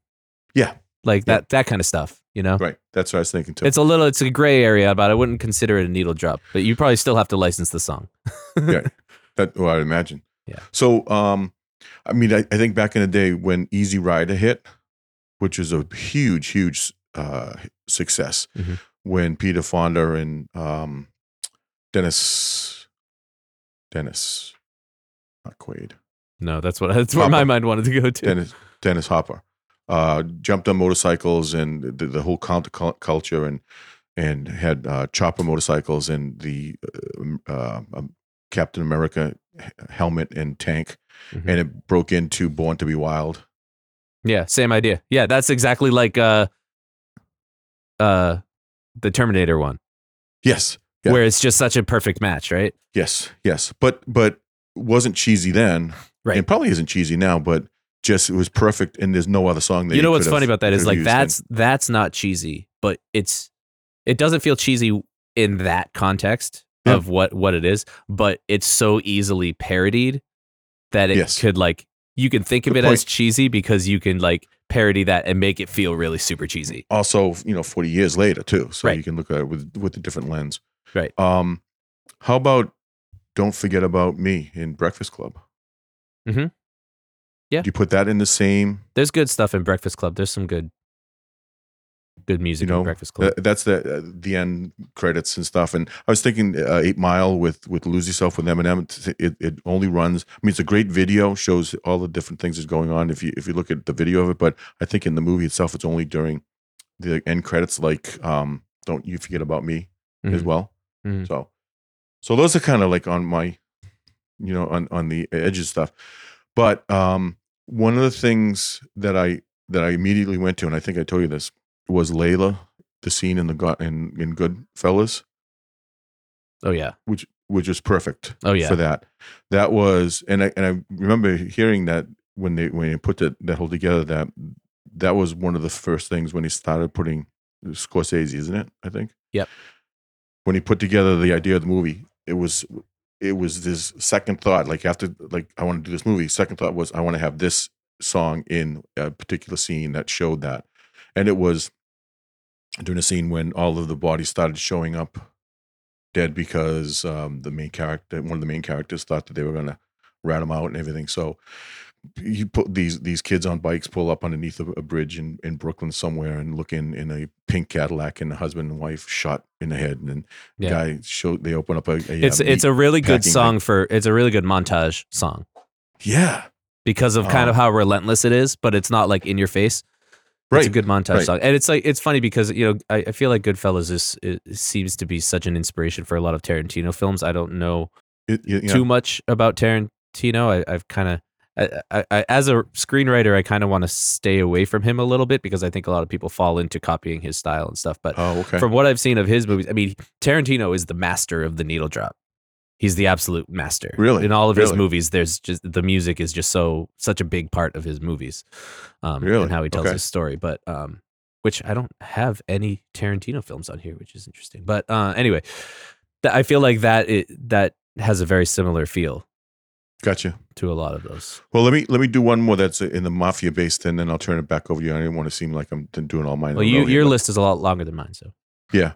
Yeah. Like Yeah. that that kind of stuff. You know, Right. That's what I was thinking too. it's a little, it's a gray area, but I wouldn't consider it a needle drop. But you probably still have to license the song. (laughs) Yeah. That well, I'd imagine. Yeah. So um I mean I, I think back in the day when Easy Rider hit, which is a huge, huge uh success Mhm. when Peter Fonda and um Dennis Dennis not Quaid. No, that's what that's where my mind wanted to go to. Dennis Dennis Hopper uh, jumped on motorcycles and the, the whole counterculture and and had uh, chopper motorcycles and the uh, uh, um, Captain America helmet and tank, Mhm. and it broke into Born to Be Wild. Yeah, same idea. Yeah, that's exactly like uh uh the Terminator one, Yes, Yeah. where it's just such a perfect match, right? yes, yes, but but wasn't cheesy then, Right. And probably isn't cheesy now, but just it was perfect, and there's no other song that you know what's funny about that is like that's that's not cheesy, but it's it doesn't feel cheesy in that context Yeah. of what what it is, but it's so easily parodied that it Yes. could like you can think of Good it as cheesy because you can like parody that and make it feel really super cheesy. also you know 40 years later too so Right. you can look at it with with a different lens Right. um how about don't forget about me in breakfast club Mhm. Yeah. do you put that in the same There's good stuff in Breakfast Club. There's some good good music You know, in Breakfast Club. that, that's the uh, the end credits and stuff and i was thinking uh, eight mile with with lose yourself with eminem it, it only runs i mean it's a great video shows all the different things that's going on if you if you look at the video of it but i think in the movie itself it's only during the end credits like um don't you forget about me as Mhm. well. Mhm. So, so those are kind of like on my, you know, on on the edges stuff. But um, one of the things that I that I immediately went to, and I think I told you this, was Layla, the scene in the in in Goodfellas, Oh yeah. which which was perfect. Oh, yeah. for that. That was, and I and I remember hearing that when they when they put that that whole together. That that was one of the first things when he started putting Scorsese, isn't it? I think. Yep. When he put together the idea of the movie, it was it was this second thought. Like after like I want to do this movie. Second thought was I want to have this song in a particular scene that showed that, and it was during a scene when all of the bodies started showing up dead because um, the main character, one of the main characters, thought that they were going to rat him out and everything. So you put these these kids on bikes pull up underneath a, a bridge in, in Brooklyn somewhere and look in in a pink Cadillac and the husband and wife shot in the head and then Yeah. guy show they open up a, a it's uh, it's a really good song for it's a really good montage song yeah because of kind Oh. of how relentless it is, but it's not like in your face. right It's a good montage right. song, and it's like it's funny because you know I, I feel like Goodfellas is seems to be such an inspiration for a lot of Tarantino films. I don't know It- you- you know, too much about Tarantino. I, I've kind of, I, I, I, as a screenwriter, I kind of want to stay away from him a little bit because I think a lot of people fall into copying his style and stuff. But oh okay from what I've seen of his movies, I mean, Tarantino is the master of the needle drop. He's the absolute master. Really? in all of his movies, there's just the music is just so such a big part of his movies, um, Really? and how he tells Okay. his story. But um, which I don't have any Tarantino films on here, which is interesting. But uh, anyway, th- I feel like that it, that has a very similar feel gotcha to a lot of those. well let me let me do one more that's in the mafia based and then I'll turn it back over to you I didn't want to seem like I'm doing all mine Well, you, your but- list is a lot longer than mine, so Yeah.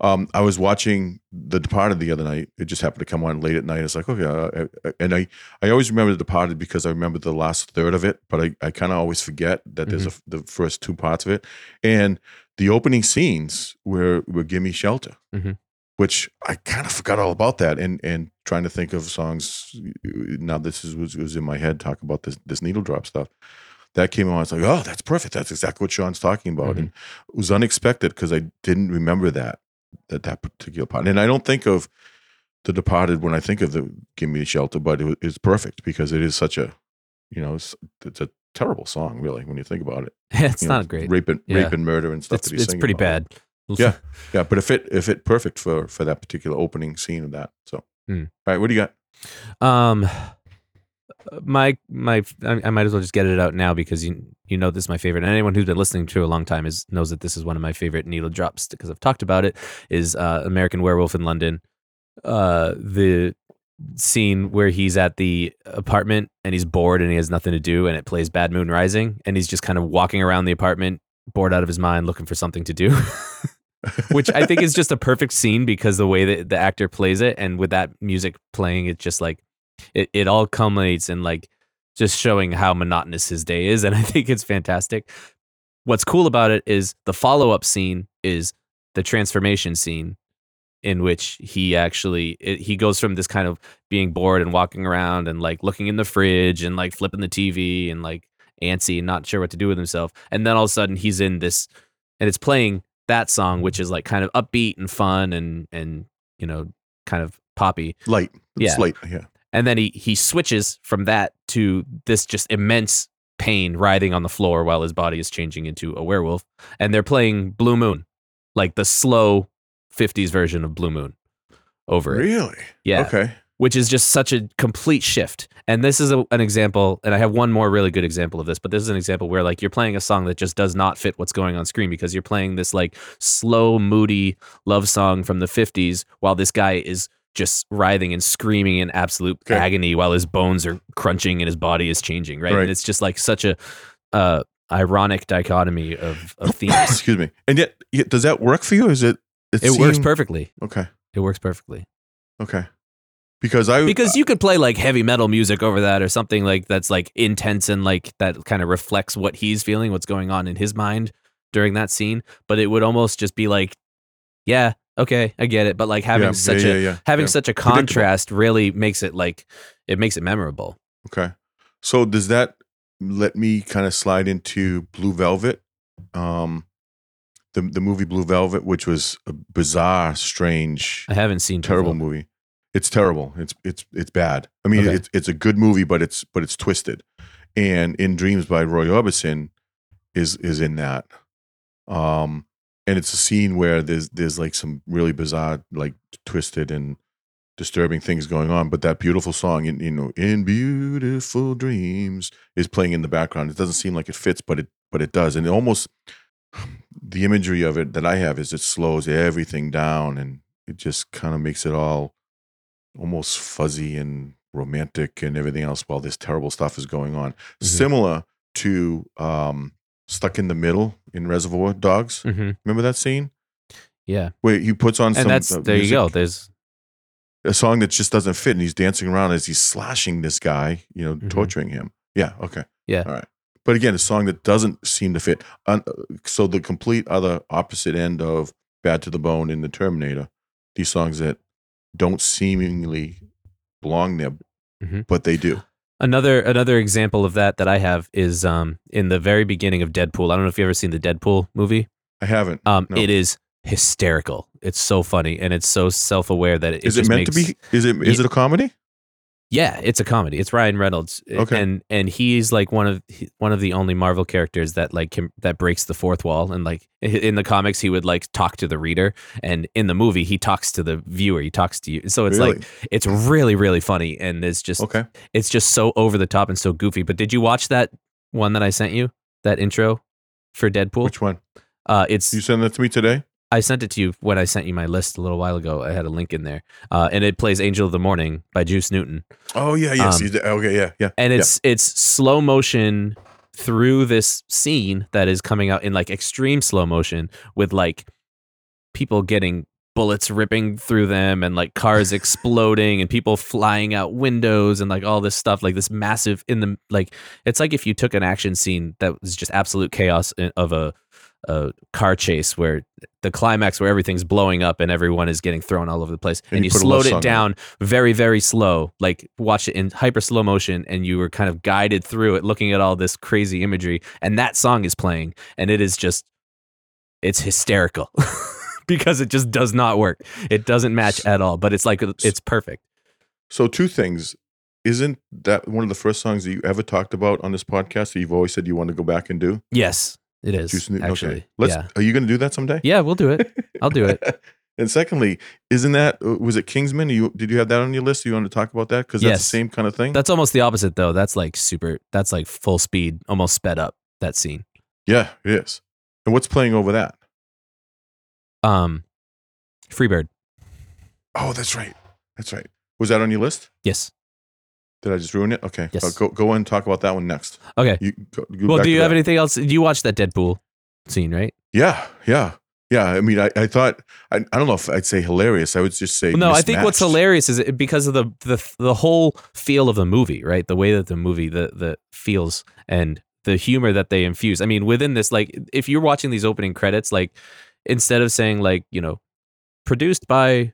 Um, I was watching The Departed the other night. It just happened to come on late at night. It's like, okay. Uh, uh, and I, I always remember The Departed because I remember the last third of it, but I, I kind of always forget that there's a, the first two parts of it. And the opening scenes were, were Gimme Shelter, Mhm. Which I kind of forgot all about that. And, and trying to think of songs. Now, this is, was, was in my head, talk about this, this needle drop stuff. That came on. It's like, oh, that's perfect. That's exactly what Sean's talking about. Mhm. And it was unexpected because I didn't remember that that that particular part. And I don't think of The Departed when I think of the Give Me Shelter, but it, it's perfect because it is such a, you know, it's, it's a terrible song, really, when you think about it. (laughs) it's You know, not great. Rape and Yeah. rape and murder and stuff. It's that he's it's pretty about. bad. Yeah. Yeah, but if it fit it fit perfect for for that particular opening scene of that. So, Hmm. all right, what do you got? Um, my my I, I might as well just get it out now because you you know this is my favorite. And anyone who's been listening to a long time is knows that this is one of my favorite needle drops because I've talked about it. Is uh, American Werewolf in London. Uh, the scene where he's at the apartment and he's bored and he has nothing to do and it plays Bad Moon Rising and he's just kind of walking around the apartment bored out of his mind looking for something to do. (laughs) which I think is just a perfect scene because the way that the actor plays it, and with that music playing, it just like it, it all culminates in like just showing how monotonous his day is, and I think it's fantastic. What's cool about it is the follow up scene is the transformation scene in which he actually it, he goes from this kind of being bored and walking around and like looking in the fridge and like flipping the TV and like antsy and not sure what to do with himself and then all of a sudden he's in this and it's playing that song which is like kind of upbeat and fun and and you know kind of poppy Light. Yeah. light. Yeah. and then he he switches from that to this just immense pain writhing on the floor while his body is changing into a werewolf and they're playing blue moon like the slow 50s version of blue moon over it Really? yeah Okay. Which is just such a complete shift. And this is a, an example, and I have one more really good example of this, but this is an example where like you're playing a song that just does not fit what's going on screen because you're playing this like slow, moody love song from the 50s while this guy is just writhing and screaming in absolute Okay. agony while his bones are crunching and his body is changing, right? Right. And it's just like such a uh, ironic dichotomy of, of (coughs) themes. Excuse me. And yet, yet, does that work for you? Is it? it works seemed- perfectly. Okay. It works perfectly. Okay. Because I because you could play like heavy metal music over that or something like that's like intense and like that kind of reflects what he's feeling what's going on in his mind during that scene but it would almost just be like yeah okay i get it but like having yeah, such yeah, a yeah, having such a contrast really makes it like it makes it memorable Okay. So does that let me kind of slide into Blue Velvet? Um the the movie Blue Velvet, which was a bizarre, strange, i haven't seen terrible movie. It's terrible. It's it's it's bad. I mean, Okay. it's it's a good movie, but it's but it's twisted. And In Dreams by Roy Orbison is is in that. Um and it's a scene where there's there's like some really bizarre, like twisted and disturbing things going on. But that beautiful song, in, you know, in beautiful dreams, is playing in the background. It doesn't seem like it fits, but it but it does, and it almost the imagery of it that I have is it slows everything down, and it just kind of makes it all almost fuzzy and romantic and everything else while this terrible stuff is going on. Mhm. Similar to um, Stuck in the Middle in Reservoir Dogs. Mhm. Remember that scene? yeah Where he puts on and some that's uh, there you go there's a song that just doesn't fit and he's dancing around as he's slashing this guy you know Mhm. torturing him Yeah. Okay. Yeah. All right. But again, a song that doesn't seem to fit. So the complete other opposite end of "Bad to the Bone" in the Terminator, these songs that don't seemingly belong there, Mhm. but they do. Another another example of that that I have is um in the very beginning of Deadpool. I don't know if you've ever seen the Deadpool movie. I haven't. Um, No. it is hysterical. It's so funny and it's so self aware that it, is it just meant to makes- be? Is it? Is it a comedy? Yeah, it's a comedy. It's Ryan Reynolds, Okay. and and he's like one of one of the only Marvel characters that like can, that breaks the fourth wall. And like in the comics, he would like talk to the reader, and in the movie, he talks to the viewer. He talks to you. So it's Really? like it's really really funny, and it's just Okay. it's just so over the top and so goofy. But did you watch that one that I sent you? That intro for Deadpool. Which one? Uh, it's You sent that to me today? I sent it to you when I sent you my list a little while ago. I had a link in there, uh, and it plays "Angel of the Morning" by Juice Newton. Oh yeah. Yes. Um, okay. Yeah. Yeah. and it's it's slow motion through this scene that is coming out in like extreme slow motion with like people getting bullets ripping through them and like cars (laughs) exploding and people flying out windows and like all this stuff like this massive in the like it's like if you took an action scene that was just absolute chaos of a a car chase where the climax where everything's blowing up and everyone is getting thrown all over the place. And and, you you, put a love slowed it down very very slow like watch it in hyper slow motion and you were kind of guided through it looking at all this crazy imagery. And that song is playing and it is just it's hysterical (laughs) because it just does not work. It doesn't match at all but it's like it's perfect. So two things. Isn't that one of the first songs that you ever talked about on this podcast that you've always said you want to go back and do? yes it is Juice Newton? actually okay. Let's. yeah Are you going to do that someday? yeah we'll do it i'll do it (laughs) and secondly, isn't that uh, was it Kingsman? You did you have that on your list? You want to talk about that because that's Yes. the same kind of thing. that's almost the opposite though that's like super that's like full speed almost sped up that scene yeah, it is. And what's playing over that? um freebird Oh, that's right. That's right. Was that on your list? yes Did I just ruin it? Okay. Yes. Go go and talk about that one next. okay You go, go well do you have that. anything else you watched that deadpool scene right Yeah, yeah, yeah. I mean, I, I thought I, I don't know if I'd say hilarious. I would just say Well, no, I think what's hilarious is it, because of the, the the whole feel of the movie, right? The way that the movie the the feels and the humor that they infuse. I mean, within this, like, if you're watching these opening credits, like, instead of saying like, you know, produced by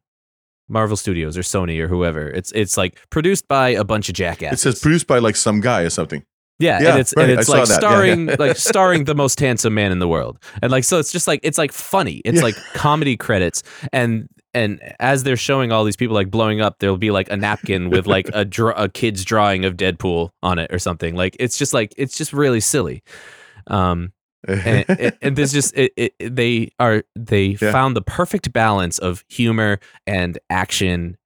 Marvel Studios or Sony or whoever, it's it's like produced by a bunch of jackass. It jackasses. says produced by like some guy or something. Yeah, Yeah, and it's right, and it's saw like that. Yeah, starring yeah. (laughs) like starring the most handsome man in the world, and like so it's just like it's like funny. It's like comedy credits, and and as they're showing all these people like blowing up, there'll be like a napkin with (laughs) like a dra- a kid's drawing of Deadpool on it or something. Like it's just like it's just really silly. Um, and, and, and there's just it, it, they are they Yeah. found the perfect balance of humor and action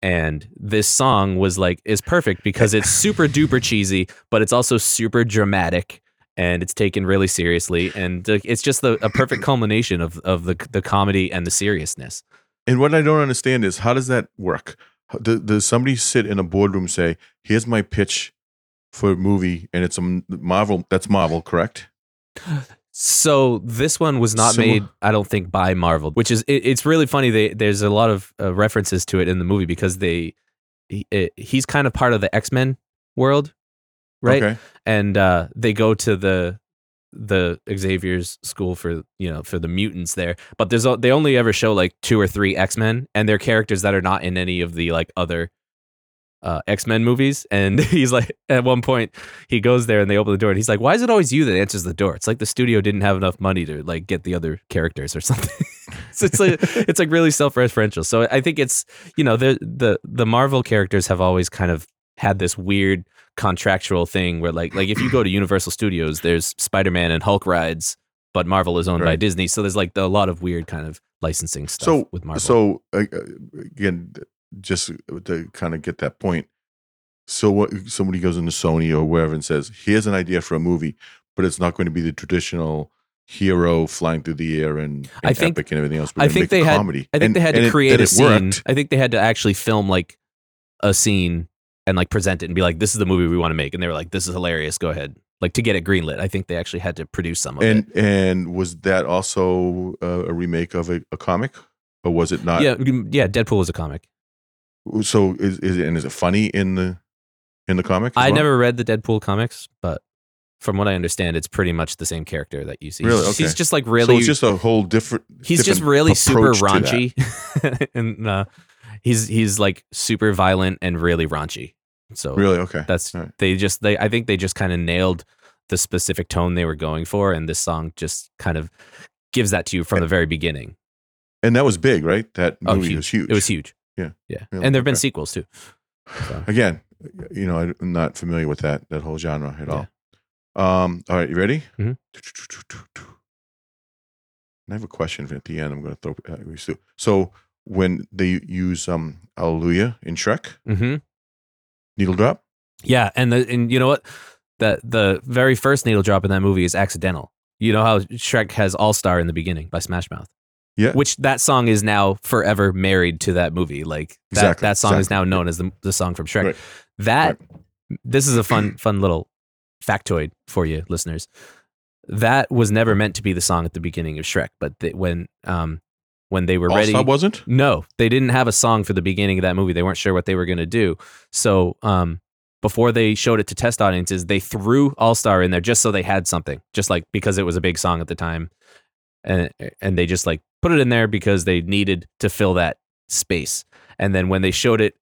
and this song was like is perfect because it's super duper cheesy but it's also super dramatic and it's taken really seriously and it's just the, a perfect (clears throat) culmination of, of the, the comedy and the seriousness And what I don't understand is how does that work? Does, does somebody sit in a boardroom say, "Here's my pitch for a movie," and it's a Marvel? That's Marvel, correct? So this one was not Similar- made, I don't think, by Marvel, which is it, it's really funny. They, there's a lot of uh, references to it in the movie because they he, it, he's kind of part of the X Men world, right? Okay. And uh, they go to the the Xavier's school for you know for the mutants there, but there's they only ever show like two or three X Men, and they're characters that are not in any of the like other uh, X Men movies. And (laughs) he's like, at one point, he goes there and they open the door, and he's like, "Why is it always you that answers the door?" It's like the studio didn't have enough money to like get the other characters or (laughs) something. so it's like (laughs) it's like really self-referential. So I think it's you know the the the Marvel characters have always kind of had this weird contractual thing where like like if you go to Universal Studios, there's Spider-Man and Hulk rides. But Marvel is owned by Disney, so there's like a lot of weird kind of licensing stuff So with Marvel. So uh, uh, again, just to kind of get that point. So what? Somebody goes into Sony or wherever and says, "Here's an idea for a movie, but it's not going to be the traditional." Hero flying through the air and, and I think- epic and everything else. We're I think they had- comedy. I think And- they had to create and a it scene. worked. I think they had to actually film like a scene and like present it and be like, "This is the movie we want to make," and they were like, "This is hilarious. Go ahead." Like to get it greenlit, I think they actually had to produce some of And it. and was that also uh, a remake of a, a comic, or was it not? Yeah, mm, yeah. Deadpool was a comic. So is is it, and is it funny in the in the comic? I well? never read the Deadpool comics, but from what I understand, it's pretty much the same character that you see. Really? He's- He's just like So really. it's just a whole different. he's just really super approach to that. raunchy, (laughs) and uh, he's he's like super violent and really raunchy. So Really? Okay. that's right. they just they I think they just kind of nailed the specific tone they were going for, and this song just kind of gives that to you from the very beginning. And that was big, right? That Oh, movie huge. was huge. It was huge. Yeah. yeah, Really? and there've been Okay. sequels too. So. (sighs) Again, you know, I'm not familiar with that that whole genre at all. Um, all right, you ready? Mhm. I have a question at the end. I'm going to throw. Uh, so when they use um Hallelujah in Shrek, mm-hmm. needle drop. Yeah, and the and you know what? The the very first needle drop in that movie is accidental. You know how Shrek has All Star in the beginning by Smash Mouth. Yeah. Which that song is now forever married to that movie. Like that, Exactly, that song is now known as the, the song from Shrek. Right. That this is a fun (clears throat) fun little factoid for you listeners. That was never meant to be the song at the beginning of Shrek, but when um when they were All ready Star wasn't. no, they didn't have a song for the beginning of that movie. They weren't sure what they were going to do. So, um, before they showed it to test audiences, they threw All Star in there just so they had something, just like because it was a big song at the time, and and they just like put it in there because they needed to fill that space. And then when they showed it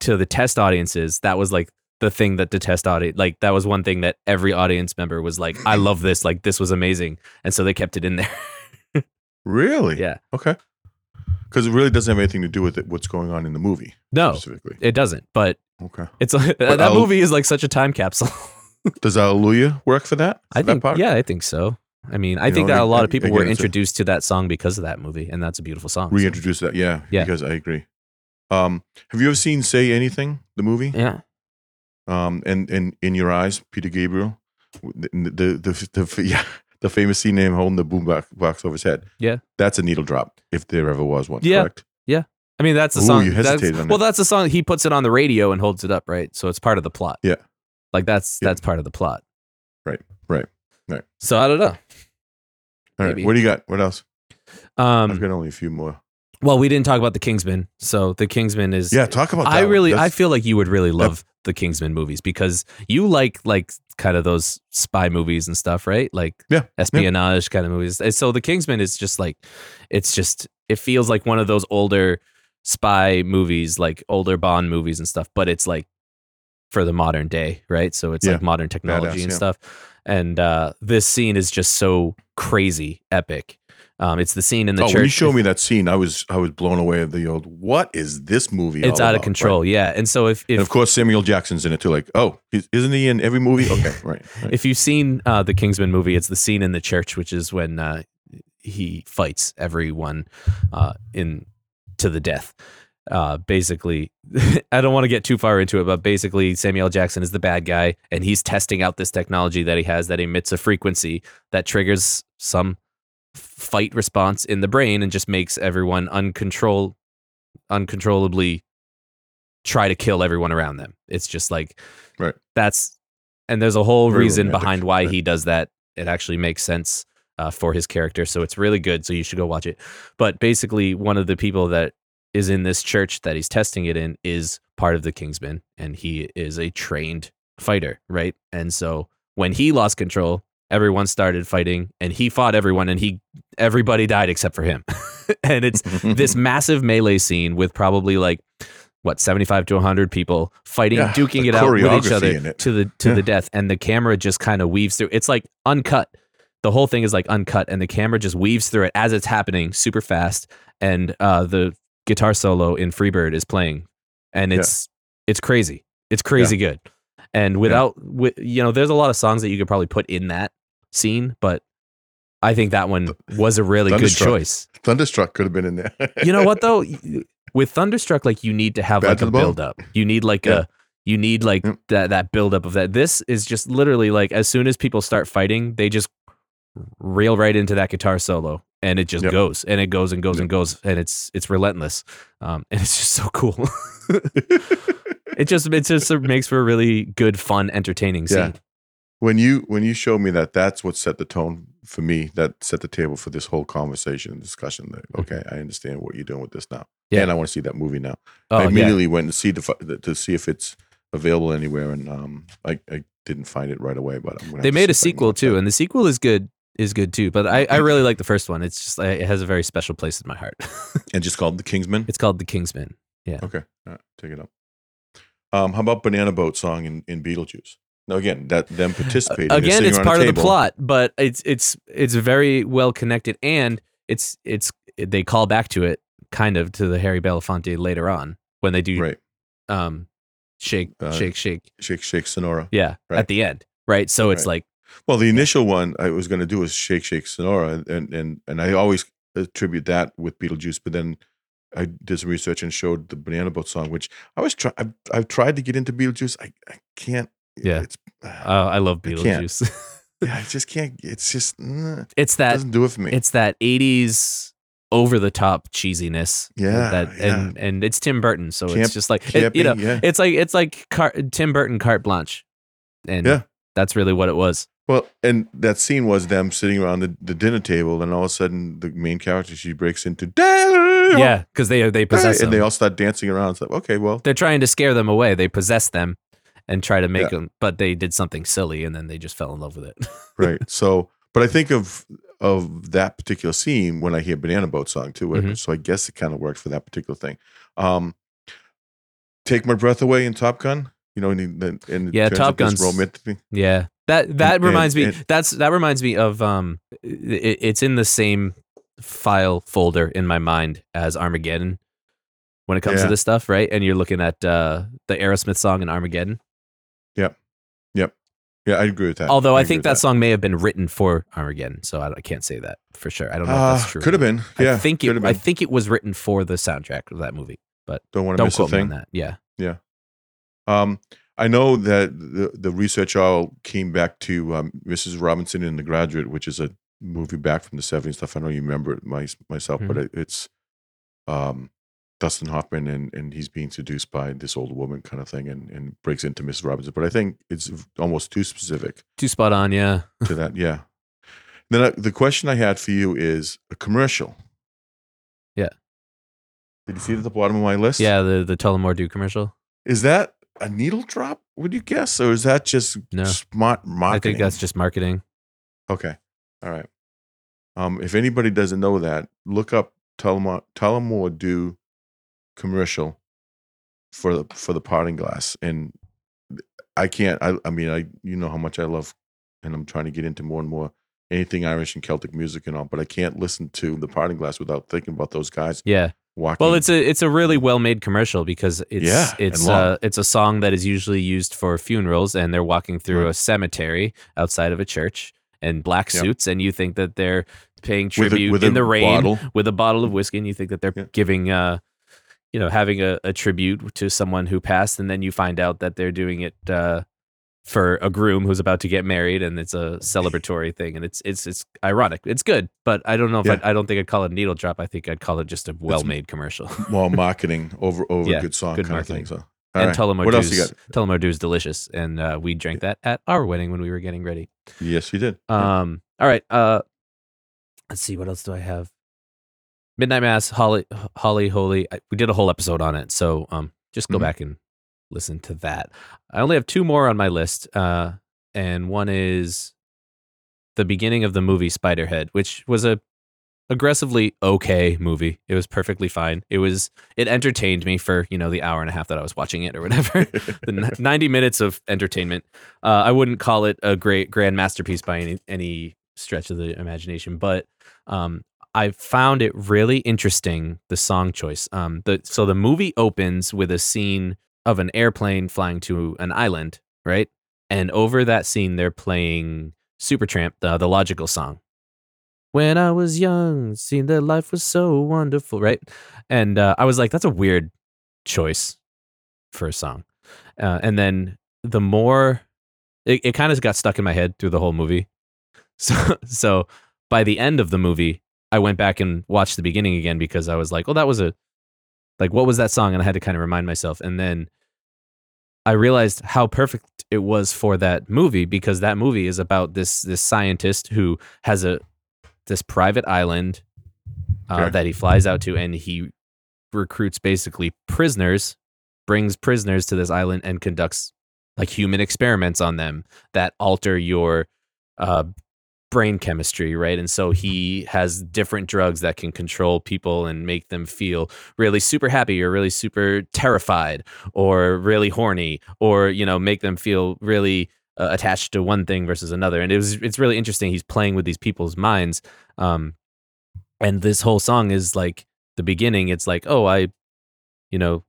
to the test audiences, that was like the thing that the test audience like that was one thing that every audience member was like, I love this, like this was amazing, and so they kept it in there. Really? yeah, Okay. Because it really doesn't have anything to do with it, what's going on in the movie no, specifically. it doesn't, but Okay. It's that I'll- movie is like such a time capsule. Does Hallelujah work for that? I For that think, part? yeah, I think so. I mean, I You think know, that a lot of people again, were it's a- introduced to that song because of that movie, and that's a beautiful song. so- Reintroduce that. Yeah. Yeah. Because I agree. Um, have you ever seen Say Anything, the movie? Yeah, um, and and in your eyes, Peter Gabriel, the the the, the, (laughs) yeah, the famous scene name holding the boom box, over his head. Yeah. that's a needle drop if there ever was one. Yeah. correct. Yeah. I mean that's the Ooh, song. you that's- hesitated on well, that's the song. He puts it on the radio and holds it up, right? So it's part of the plot. Yeah. like that's Yeah. that's part of the plot. Right, right, right. So I don't know. All right, Maybe. what do you got? What else? Um, I've got only a few more. well, we didn't talk about the Kingsman. So the Kingsman is Yeah, talk about. That I really, I feel like you would really love the Kingsman movies because you like like kind of those spy movies and stuff, right? Like Yeah, espionage kind of movies. And So the Kingsman is just like, it's just, it feels like one of those older spy movies, like older Bond movies and stuff, but it's like for the modern day, right? So it's Yeah, like modern technology badass, and yeah. stuff. And uh, this scene is just so crazy epic. Um, it's the scene in the oh, church. when you showed me that scene, I was I was blown away at the old. What is this movie? it's out of control, Right. yeah. And so if, if and of course, Samuel Jackson's in it too. Like, oh, isn't he in every movie? Okay, (laughs) right. right. if you've seen uh, the Kingsman movie, it's the scene in the church, which is when uh, he fights everyone uh, in to the death. Uh, basically, (laughs) I don't want to get too far into it, but basically, Samuel Jackson is the bad guy, and he's testing out this technology that he has that emits a frequency that triggers some fight response in the brain and just makes everyone uncontrol, uncontrollably try to kill everyone around them. It's just like Right. That's and there's a whole Very reason romantic, behind why right. he does that. It actually makes sense uh, for his character, so it's really good. So you should go watch it. But basically, one of the people that is in this church that he's testing it in is part of the Kingsmen, and he is a trained fighter, right? And so when he lost control, everyone started fighting, and he fought everyone, and he everybody died except for him. (laughs) and it's this (laughs) massive melee scene with probably like what 75 to 100 people fighting Yeah, duking it out with each other to the to Yeah. the death and the camera just kind of weaves through it's like uncut the whole thing is like uncut and the camera just weaves through it as it's happening super fast and uh the guitar solo in freebird is playing and Yeah. it's it's crazy. It's crazy good. And without wi- you know there's a lot of songs that you could probably put in that scene but i think that one was a really good choice. Thunderstruck could have been in there. (laughs) you know what though? With thunderstruck like you need to have Bad like to a build up you need like Yeah. a you need like that that build up of that. This is just literally like as soon as people start fighting they just reel right into that guitar solo and it just Yep. goes and it goes and goes Yep. and goes and it's it's relentless um and it's just so cool (laughs) it just it just makes for a really good fun entertaining scene Yeah. when you when you showed me that, that's what set the tone for me. That set the table for this whole conversation and discussion. That okay, I understand what you're doing with this now, Yeah. and I want to see that movie now. oh I yeah immediately went to see the, to see if it's available anywhere, and um, I, I didn't find it right away. But I'm gonna They made a see if I can sequel too, and the sequel is good is good too. But I, I really like the first one. It's just it has a very special place in my heart. (laughs) and just called The Kingsman. it's called The Kingsman. Yeah. Okay, all right, take it up. Um, how about Banana Boat song in, in Beetlejuice? Now again, that them participating Again, it's part of the plot, but it's it's it's very well connected, and it's it's they call back to it kind of to the Harry Belafonte later on when they do right? um shake Uh, shake shake Shake, shake, Senora. yeah right. at the end right so it's Right. like Well, the initial one I was going to do was Shake, Shake, Senora, and and and I always attribute that with Beetlejuice, but then I did some research and showed the Banana Boat song, which I was try. I've, I've tried to get into Beetlejuice. I, I can't. Yeah. it's (sighs) uh, I love I. Beetlejuice. (laughs) yeah, I just can't. It's just mm, it's that doesn't do it for me. it's that 80s over the top cheesiness Yeah, that and and it's Tim Burton so Camp- it's just like it- you know yeah. it's like it's like car, Tim Burton carte blanche and Yeah. that's really what it was Well, and that scene was them sitting around the, the dinner table, and all of a sudden the main character she breaks into yeah because they they possess and them they all start dancing around. It's like, okay, well, they're trying to scare them away they possess them and try to make Yeah. them but they did something silly and then they just fell in love with it (laughs) right. So, but I think of of that particular scene when I hear Banana Boat song too. Mhm. So I guess it kind of worked for that particular thing. Um, Take my breath away in Top Gun. You know, and, and, and Yeah, Top Gun's- romantic. Yeah, that that reminds and- me. and- that's that reminds me of um. It, it's in the same file folder in my mind as Armageddon when it comes Yeah. to this stuff, right? And you're looking at uh the Aerosmith song in Armageddon. Yep. Yep. Yeah, I agree with that. Although I, agree think with that, song may have been written for Armageddon, so I, I can't say that for sure. I don't know if Uh, that's true. could have been. Yeah, I think it. have I think it was written for the soundtrack of that movie. But don't want to miss a me thing. that. Yeah. Yeah. Um, I know that the the research all came back to um, Mrs. Robinson in The Graduate, which is a movie back from the '70s stuff. I know you remember it my, myself, but it, it's um, Dustin Hoffman and and he's being seduced by this old woman kind of thing, and and breaks into Mrs. Robinson. But I think it's almost too specific Too spot on. Yeah. to that. Yeah. Then I, the question I had for you is a commercial. Yeah. Did you see it at the bottom of my list? Yeah. The the Tullamore Dew commercial. Is that a needle drop? Would you guess, or is that just No. smart marketing? I think that's just marketing. okay. All right. Um, if anybody doesn't know that, look up Tullamore, Tullamore Dew commercial for the for the parting glass, and I can't. I I mean, I you know how much I love, and I'm trying to get into more and more anything Irish and Celtic music and all, but I can't listen to the parting glass without thinking about those guys Yeah. Walking. Well, it's a it's a really well made commercial because it's Yeah, it's long. uh it's a song that is usually used for funerals, and they're walking through Right. a cemetery outside of a church in black Yep. suits, and you think that they're paying with a, tribute with in a the rain bottle. with a bottle of whiskey, and you think that they're giving uh you know having a, a tribute to someone who passed, and then you find out that they're doing it uh for a groom who's about to get married, and it's a celebratory thing, and it's it's it's ironic. It's good, but I don't know if Yeah. I, I don't think I'd call it a needle drop. I think I'd call it just a well made commercial. (laughs) Well, marketing over over Yeah, a good song good kind of thing. marketing. So, all and right. Tullamore what else you Dew's, got? Tullamore Dew is delicious, and uh, we drank that at our wedding when we were getting ready. Yes, you did. Um, all right. Uh, let's see. What else do I have? Midnight Mass, Holly, Holly, Holy. I, we did a whole episode on it, so um, just go Mhm. back and listen to that. I only have two more on my list, uh, and one is the beginning of the movie Spiderhead, which was a aggressively okay movie. It was perfectly fine. It was it entertained me for you know the hour and a half that I was watching it or whatever. (laughs) (laughs) the n- 90 minutes of entertainment. Uh, I wouldn't call it a great grand masterpiece by any any stretch of the imagination, but um, I found it really interesting the song choice. Um, the so the movie opens with a scene of an airplane flying to an island, right? And over that scene, they're playing Supertramp, the the logical song. When I was young, seemed that life was so wonderful, right? And uh, I was like, that's a weird choice for a song. Uh, and then the more it, it kind of got stuck in my head through the whole movie. (laughs) So so by the end of the movie, I went back and watched the beginning again because I was like, "Oh, that was a like what was that song?" And I had to kind of remind myself. And then I realized how perfect it was for that movie because that movie is about this this scientist who has a this private island uh, Okay. that he flies out to, and he recruits basically prisoners brings prisoners to this island and conducts like human experiments on them that alter your uh, brain chemistry, right? And so he has different drugs that can control people and make them feel really super happy or really super terrified or really horny or, you know, make them feel really uh, attached to one thing versus another. And it was it's really interesting. He's playing with these people's minds. Um, and this whole song is like the beginning. It's like, oh, I, you know,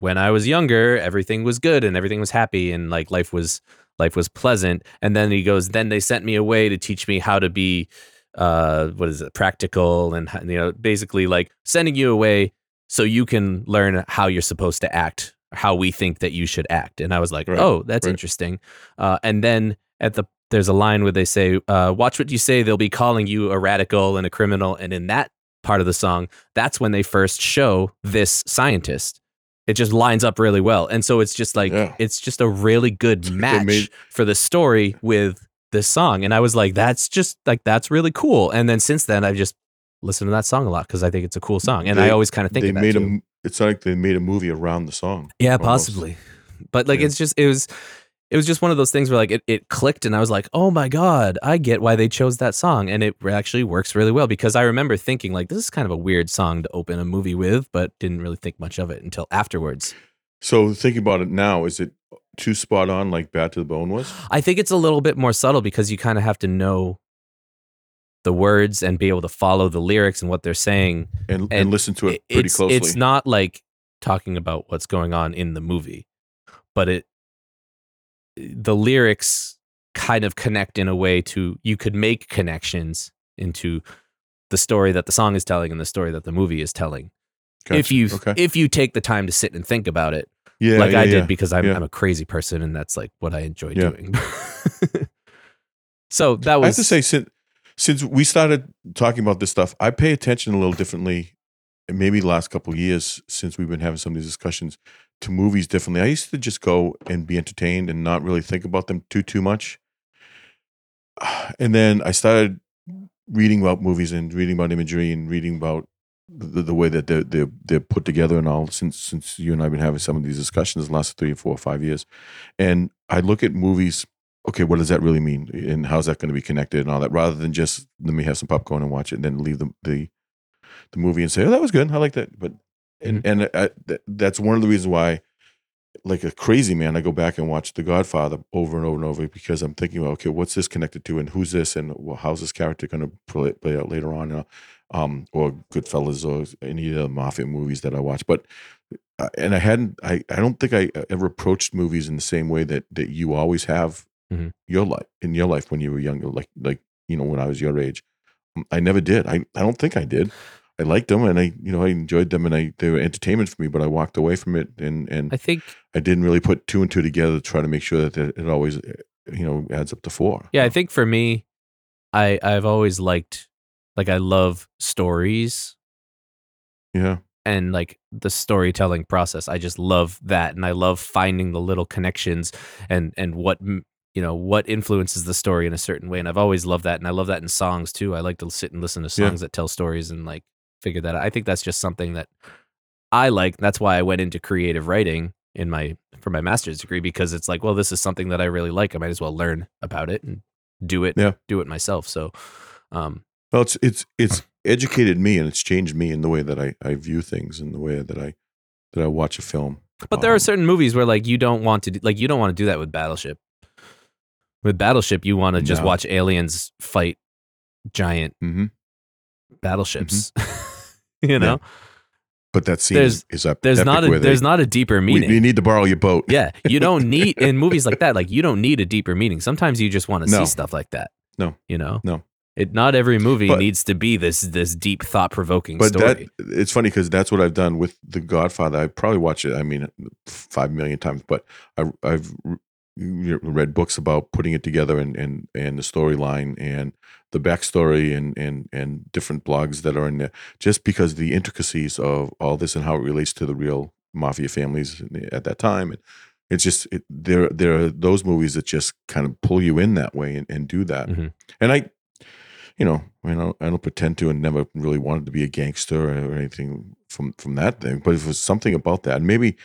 when I was younger, everything was good and everything was happy and like life was life was pleasant. And then he goes, then they sent me away to teach me how to be, uh, what is it, practical and you know, basically like sending you away so you can learn how you're supposed to act, how we think that you should act. And I was like, Right, oh, that's right. interesting. Uh, and then at the there's a line where they say, uh, "Watch what you say." They'll be calling you a radical and a criminal. And in that part of the song, that's when they first show this scientist. It just lines up really well, and so it's just like Yeah. it's just a really good They match for the story with this song. And I was like, that's just like that's really cool. And then since then, I've just listened to that song a lot because I think it's a cool song, and I always kind of think they made too. a. It's like they made a movie around the song. Yeah, almost. possibly. But like Yeah. it's just it was it was just one of those things where like it, it clicked and I was like, "Oh my god, I get why they chose that song." And it actually works really well because I remember thinking like this is kind of a weird song to open a movie with, but didn't really think much of it until afterwards. So thinking about it now, is it too spot on like Bad to the Bone was? I think it's a little bit more subtle because you kind of have to know the words and be able to follow the lyrics and what they're saying. And, and, And listen to it pretty it's, closely. It's not like talking about what's going on in the movie, but it the lyrics kind of connect in a way to you could make connections into the story that the song is telling and the story that the movie is telling. If you okay. if you take the time to sit and think about it, yeah, like yeah, I did yeah. because I'm, yeah. I'm a crazy person and that's like what I enjoy doing. (laughs) so that was I have to say, since since we started talking about this stuff, I pay attention a little differently. Maybe the last couple of years since we've been having some of these discussions to movies differently. I used to just go and be entertained and not really think about them too too much. (sighs) And then I started reading about movies and reading about imagery and reading about the, the way that they're, they're they're put together and all since since you and I've been having some of these discussions the last three or four or five years. And I look at movies okay, what does that really mean? And how's that going to be connected and all that, rather than just let me have some popcorn and watch it and then leave the the, the movie and say, oh, that was good. I like that. But, and, and I, th- that's one of the reasons why, like a crazy man, I go back and watch The Godfather over and over and over because I'm thinking, well, okay, what's this connected to and who's this and well, how's this character going to play, play out later on? You know? um, or Goodfellas or any of the mafia movies that I watch. But uh, and I hadn't, I, I don't think I ever approached movies in the same way that that you always have Mhm. your life in your life when you were younger, like like you know when I was your age. Um, I never did. I I don't think I did. I liked them and I you know I enjoyed them and I they were entertainment for me, but I walked away from it and and I think I didn't really put two and two together to try to make sure that it, always you know adds up to four. Yeah, I think for me, I I've always liked like I love stories yeah. and like the storytelling process. I just love that, and I love finding the little connections and and what you know what influences the story in a certain way. And I've always loved that, and I love that in songs too. I like to sit and listen to Yeah. songs that tell stories and like figure that out. I think that's just something that I like. That's why I went into creative writing in my for my master's degree because it's like, well, this is something that I really like. I might as well learn about it and do it. Yeah. do it myself. So, um, Well, it's it's it's (clears throat) educated me and it's changed me in the way that I, I view things and the way that I that I watch a film. But there are Um, certain movies where like you don't want to do, like you don't want to do that with Battleship. With Battleship, you want to just No. watch aliens fight giant Mhm. battleships. (laughs) (laughs) you know, But that scene There's- is, up. there's not a there's they, not a deeper meaning. You need to borrow your boat. yeah, you (laughs) don't need in movies like that. Like you don't need a deeper meaning. Sometimes you just want to No. see stuff like that. No. you know, No. It not every movie But- needs to be this this deep thought provoking But story. that it's funny because that's what I've done with The Godfather. I probably watch it. I mean, five million times. But I, I've re- read books about putting it together and and and the storyline and the backstory and and and different blogs that are in there. Just because the intricacies of all this and how it relates to the real mafia families at that time. And it's just it, there. There are those movies that just kind of pull you in that way and, and do that. Mhm. And I, you know, I don't, I don't pretend to and never really wanted to be a gangster or anything from from that thing. But if it was something about that, and maybe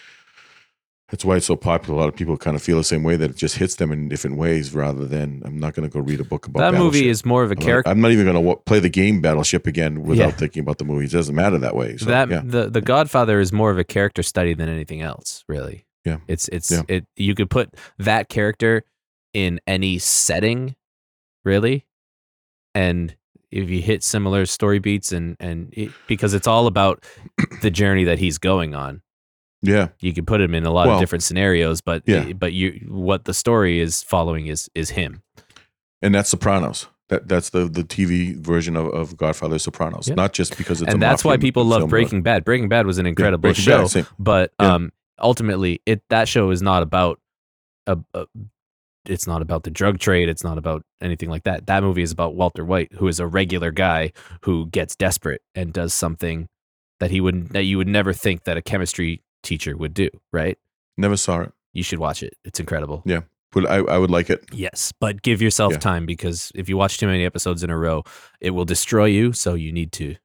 that's why it's so popular. A lot of people kind of feel the same way that it just hits them in different ways, rather than I'm not going to go read a book about that movie is more of a character. I'm not even going to w- play the game Battleship again without Yeah. thinking about the movie. It doesn't matter that way. So, that yeah. the the Godfather is more of a character study than anything else, really. Yeah. It's it's Yeah. it you could put that character in any setting, really. And if you hit similar story beats and and it, because it's all about the journey that he's going on. Yeah, You can put him in a lot Well, of different scenarios, but yeah. but you what the story is following is is him. and that's Sopranos. That that's the the TV version of, of Godfather Sopranos. Yeah. Not just because it's a and that's why people love Breaking Bad. Breaking Bad was an incredible Breaking show. Bad, but Yeah. um ultimately it that show is not about a, a it's not about the drug trade it's not about anything like that that movie is about walter white who is a regular guy who gets desperate and does something that he would that you would never think that a chemistry teacher would do right Never saw it, you should watch it it's incredible Yeah. but I, I would like it. yes but give yourself Yeah. time because if you watch too many episodes in a row it will destroy you so you need to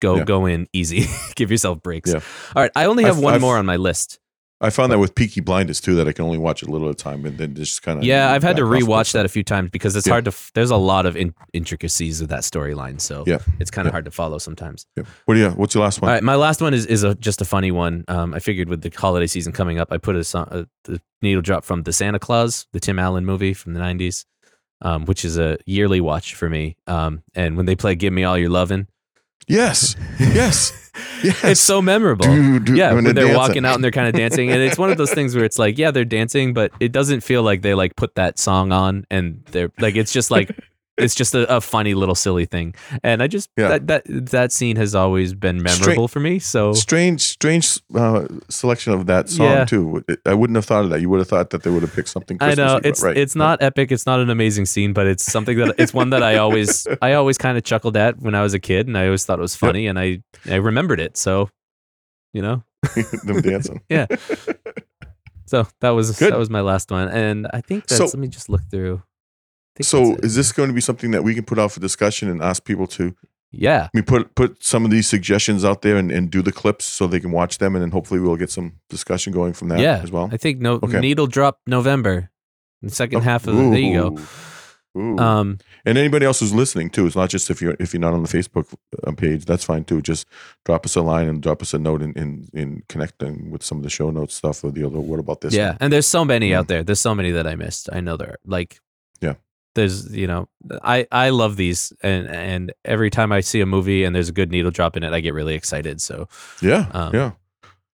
go Yeah. go in easy (laughs) give yourself breaks Yeah. all right i only have I've- one I've- more on my list I found that with Peaky Blinders too, that I can only watch a little at a time and then just kind of Yeah, I've had to rewatch that a few times because it's Yeah. hard to. There's a lot of in- intricacies of that storyline, so Yeah. it's kind of Yeah. hard to follow sometimes. Yeah. What do you? What's your last one? All right, my last one is is a, just a funny one. Um, I figured with the holiday season coming up, I put a, song, a the needle drop from the Santa Claus, the Tim Allen movie from the '90s, um, which is a yearly watch for me. Um, and when they play "Give Me All Your Lovin'," Yes, yes, (laughs) yes. it's so memorable. Dude, dude, yeah, when, they're, dancing. walking out and they're kind of dancing, and it's one of those things where it's like, yeah, they're dancing, but it doesn't feel like they like put that song on, and they're like, it's just like, it's just a, a funny little silly thing, and I just Yeah. that that that scene has always been memorable for me. So strange, strange uh, selection of that song Yeah. too. I wouldn't have thought of that. You would have thought that they would have picked something. I know it's right. it's not epic, it's not an amazing scene, but it's something that it's one that I always (laughs) I always kind of chuckled at when I was a kid, and I always thought it was funny, and I I remembered it, so you know. (laughs) them dancing. (laughs) Yeah. So that was Good. that was my last one, and I think that's. So- let me just look through. So, is this going to be something that we can put out for discussion and ask people to? yeah, I mean, put put some of these suggestions out there and, and do the clips so they can watch them, and then hopefully we'll get some discussion going from that yeah. as well. I think no Okay. needle drop November, the second half of the, there you go. Ooh. Ooh. Um, and anybody else who's listening too, it's not just if you're if you're not on the Facebook uh, page, that's fine too. Just drop us a line and drop us a note in in, in connecting with some of the show notes stuff or the other. What about this? yeah, one? and there's so many Yeah. out there. There's so many that I missed. I know there are like. There's you know I I love these and and every time I see a movie and there's a good needle drop in it, I get really excited. So yeah, Um, yeah,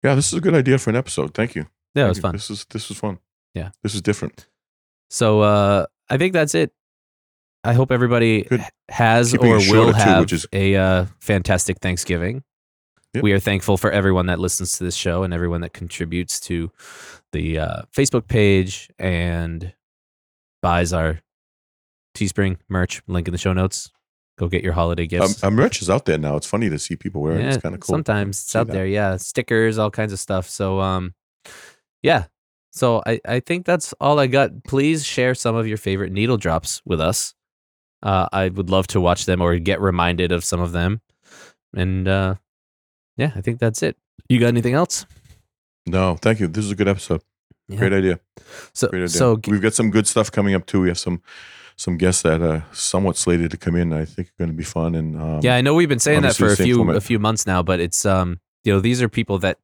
yeah. This is a good idea for an episode. Thank you. yeah, it was you. fun. This is this was fun. Yeah. this is different. So uh, I think that's it. I hope everybody Good. has Keeping or will have which is- a uh, fantastic Thanksgiving. Yep. We are thankful for everyone that listens to this show and everyone that contributes to the uh, Facebook page and buys our Teespring merch. Link in the show notes. Go get your holiday Um, gifts. our merch is out there now. It's funny to see people wearing. it. yeah, It's kind of cool. sometimes it's out that. there. Yeah, stickers, all kinds of stuff. So, um, yeah. So I, I think that's all I got. Please share some of your favorite needle drops with us. Uh, I would love to watch them or get reminded of some of them. And uh, yeah, I think that's it. You got anything else? No, thank you. This is a good episode. Yeah. Great idea. So, Great idea. so we've got some good stuff coming up too. We have some some guests that are somewhat slated to come in. I think are going to be fun. And um, yeah, I know we've been saying that for a few format. a few months now, but it's um, you know, these are people that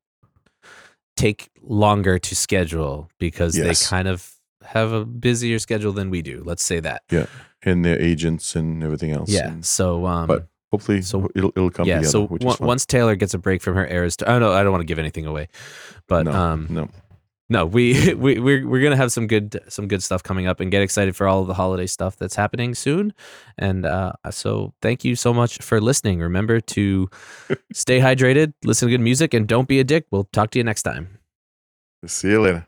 take longer to schedule because Yes. they kind of have a busier schedule than we do. Let's say that. Yeah, and their agents and everything else. Yeah. And So um But hopefully, so- it'll it'll come yeah, together. so which on- is fun. once Taylor gets a break from her errors, I don't know, I don't want to give anything away. But no, um no, no, we (laughs) we we're, we're going to have some good some good stuff coming up and get excited for all of the holiday stuff that's happening soon. And uh so thank you so much for listening. Remember to (laughs) stay hydrated, listen to good music and don't be a dick. We'll talk to you next time. see you later.